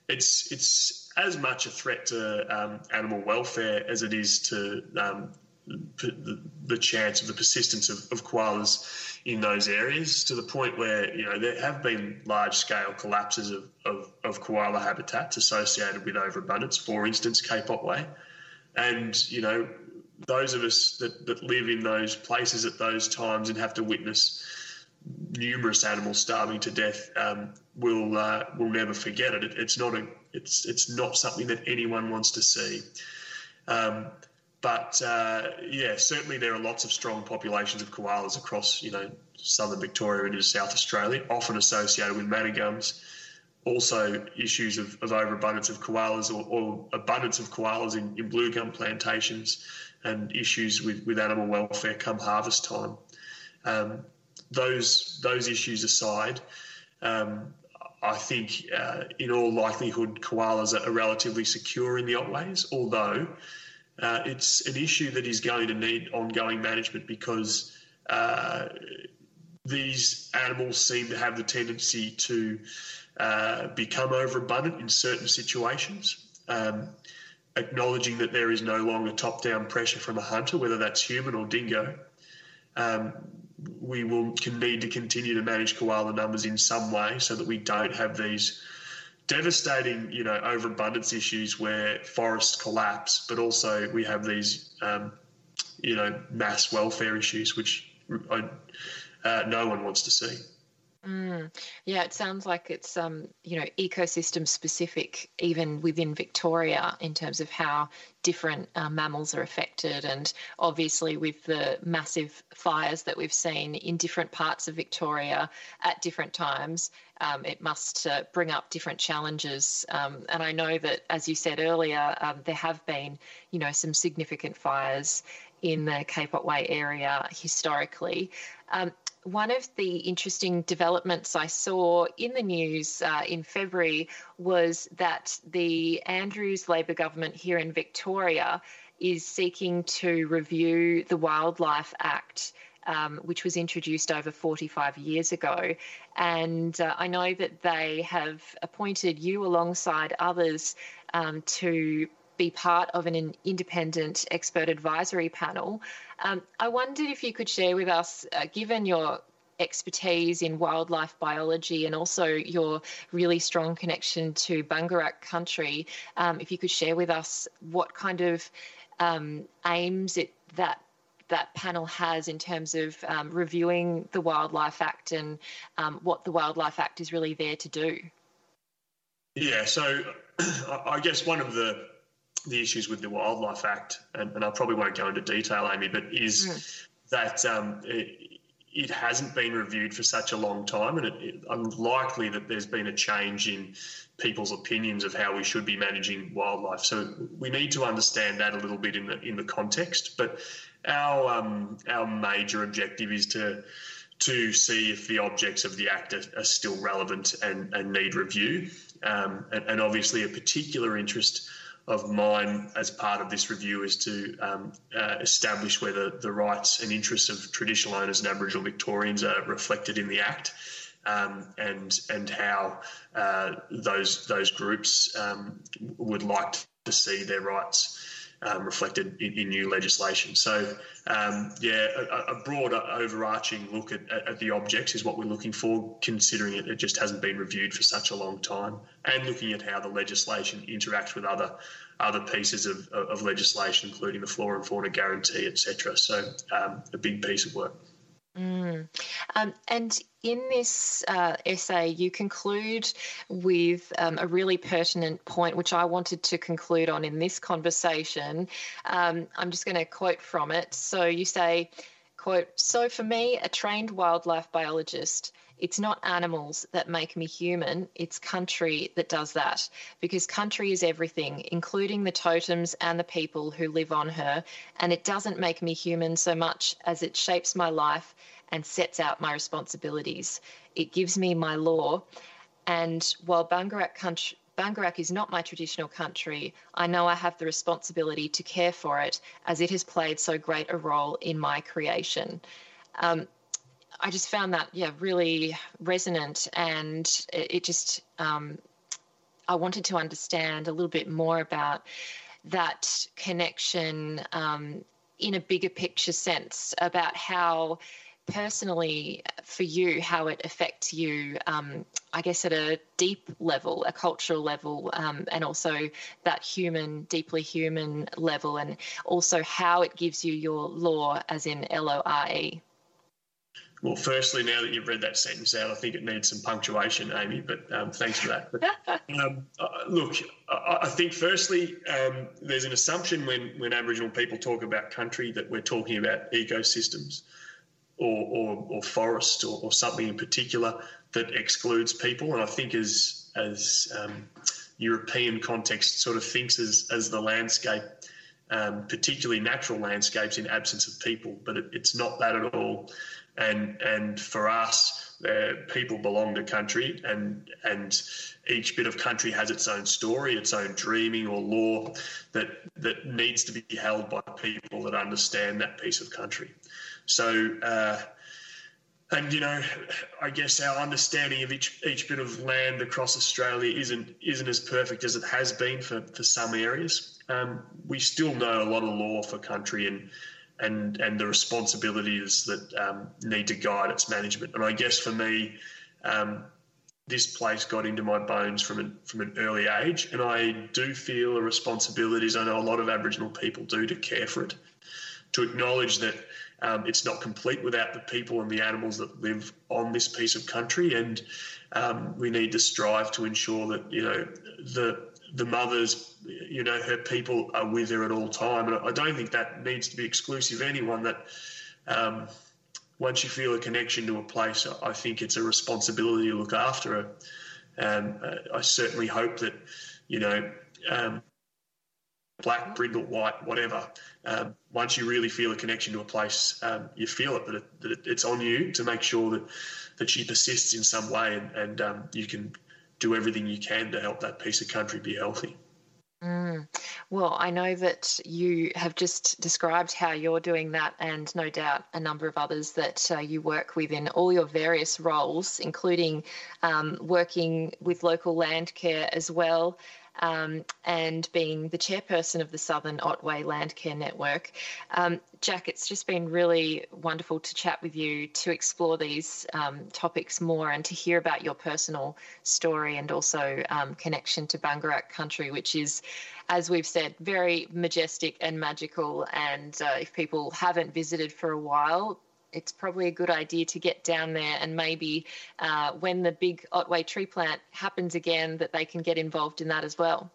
Speaker 7: It's it's as much a threat to um, animal welfare as it is to um, the, the chance of the persistence of, of koalas in those areas to the point where you know there have been large scale collapses of, of, of koala habitats associated with overabundance. For instance, Cape Otway, and you know those of us that, that live in those places at those times and have to witness numerous animals starving to death um, will uh, will never forget it. it. It's not a it's it's not something that anyone wants to see. Um, but uh, yeah, certainly there are lots of strong populations of koalas across you know southern Victoria and into South Australia, often associated with gums. Also, issues of, of overabundance of koalas or, or abundance of koalas in, in blue gum plantations, and issues with, with animal welfare come harvest time. Um, those those issues aside, um, I think uh, in all likelihood koalas are relatively secure in the Otways, although uh, it's an issue that is going to need ongoing management because uh, these animals seem to have the tendency to uh, become overabundant in certain situations. Um, acknowledging that there is no longer top down pressure from a hunter, whether that's human or dingo, um, we will can need to continue to manage koala numbers in some way so that we don't have these devastating, you know, overabundance issues where forests collapse, but also we have these, um, you know, mass welfare issues, which I, uh, no one wants to see.
Speaker 2: Mm. Yeah, it sounds like it's um, you know ecosystem specific, even within Victoria, in terms of how different uh, mammals are affected, and obviously with the massive fires that we've seen in different parts of Victoria at different times, um, it must uh, bring up different challenges. Um, and I know that, as you said earlier, um, there have been you know some significant fires in the Cape Otway area historically. Um, one of the interesting developments I saw in the news uh, in February was that the Andrews Labor government here in Victoria is seeking to review the Wildlife Act. Um, which was introduced over 45 years ago. And uh, I know that they have appointed you alongside others um, to be part of an independent expert advisory panel. Um, I wondered if you could share with us, uh, given your expertise in wildlife biology and also your really strong connection to Bangerak country, um, if you could share with us what kind of um, aims it that that panel has in terms of um, reviewing the Wildlife Act and um, what the Wildlife Act is really there to do.
Speaker 7: Yeah, so I guess one of the the issues with the Wildlife Act, and, and I probably won't go into detail, Amy, but is mm. that um, it, it, hasn't been reviewed for such a long time, and it, it, unlikely that there's been a change in people's opinions of how we should be managing wildlife. So we need to understand that a little bit in the in the context. But our um, our major objective is to to see if the objects of the act are, are still relevant and, and need review. Um, and, and, obviously, a particular interest of mine as part of this review is to um, uh, establish whether the rights and interests of traditional owners and Aboriginal Victorians are reflected in the Act. Um, and and how uh, those those groups um, would like to see their rights um, reflected in, in, new legislation. So, um, yeah, a, a, broad overarching look at, at, the objects is what we're looking for, considering it, it just hasn't been reviewed for such a long time, and looking at how the legislation interacts with other other pieces of, of legislation, including the flora and fauna guarantee, etc. So, um, a big piece of work.
Speaker 2: Mm. Um, and in this uh, essay, you conclude with um, a really pertinent point, which I wanted to conclude on in this conversation. Um, I'm just going to quote from it. So you say, quote, so for me, a trained wildlife biologist, it's not animals that make me human, it's country that does that. Because country is everything, including the totems and the people who live on her. And it doesn't make me human so much as it shapes my life and sets out my responsibilities. It gives me my law. And while Bangerak country, Bangerak is not my traditional country, I know I have the responsibility to care for it as it has played so great a role in my creation. Um, I just found that, yeah, really resonant, and it, it just, um, I wanted to understand a little bit more about that connection um, in a bigger picture sense about how personally for you how it affects you um, i guess at a deep level a cultural level um, and also that human deeply human level and also how it gives you your law as in l-o-r-e
Speaker 7: well, firstly, now that you've read that sentence out, I think it needs some punctuation, Amy, but um, thanks for that. But, um, uh, look, I, I, think firstly, um, there's an assumption when, when Aboriginal people talk about country that we're talking about ecosystems or, or, or forest or, or, something in particular that excludes people. And I think as, as um, European context sort of thinks as, as the landscape, um, particularly natural landscapes in absence of people, but it, it's not that at all. And, and for us, uh, people belong to country, and and each bit of country has its own story, its own dreaming or law that that needs to be held by people that understand that piece of country. So, uh, and you know, I guess our understanding of each each bit of land across Australia isn't isn't as perfect as it has been for for some areas. Um, we still know a lot of law for country and and and the responsibilities that um, need to guide its management. And I guess for me, um, this place got into my bones from an, from an early age, and I do feel a responsibility, I know a lot of Aboriginal people do, to care for it, to acknowledge that um, it's not complete without the people and the animals that live on this piece of country, and um, we need to strive to ensure that you know the the mothers, you know, her people are with her at all time. And I don't think that needs to be exclusive. Anyone that um, once you feel a connection to a place, I think it's a responsibility to look after her. Um, I certainly hope that you know um, black, brindle, white, whatever. Um, once you really feel a connection to a place, um, you feel it that, it, that it's on you to make sure that, that she persists in some way and, and um, you can do everything you can to help that piece of country be healthy.
Speaker 2: Mm. Well, I know that you have just described how you're doing that, and no doubt a number of others that uh, you work with in all your various roles, including um, working with local land care as well um, and being the chairperson of the Southern Otway Landcare Network. Um, Jack, it's just been really wonderful to chat with you to explore these um, topics more and to hear about your personal story and also um, connection to Bangerak country, which is, as we've said, very majestic and magical. And uh, if people haven't visited for a while, it's probably a good idea to get down there and maybe uh, when the big Otway tree plant happens again, that they can get involved in that as well.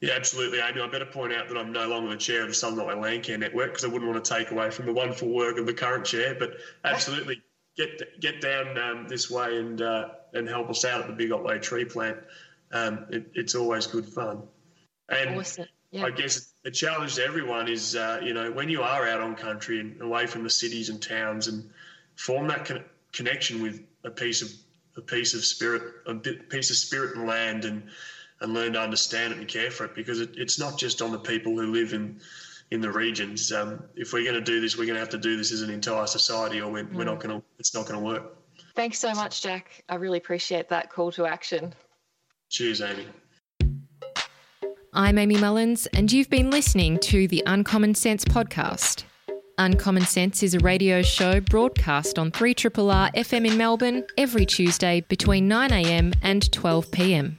Speaker 7: Yeah, absolutely, Amy. I better point out that I'm no longer the chair of the Southern Otway Landcare Network because I wouldn't want to take away from the wonderful work of the current chair. But absolutely, get get down um, this way and uh, and help us out at the Big Otway Tree Plant. Um, it, it's always good fun. And
Speaker 2: awesome.
Speaker 7: Yeah. I guess the challenge to everyone is, uh, you know, when you are out on country and away from the cities and towns, and form that con- connection with a piece of a piece of spirit, a bit, piece of spirit and land, and and learn to understand it and care for it, because it, it's not just on the people who live in in the regions. Um, if we're going to do this, we're going to have to do this as an entire society, or we're, mm. we're not going to. It's not going to work.
Speaker 8: Thanks so much, Jack. I really appreciate that call to action.
Speaker 7: Cheers, Amy.
Speaker 2: I'm Amy Mullins, and you've been listening to the Uncommon Sense podcast. Uncommon Sense is a radio show broadcast on 3RRR FM in Melbourne every Tuesday between 9am and 12pm.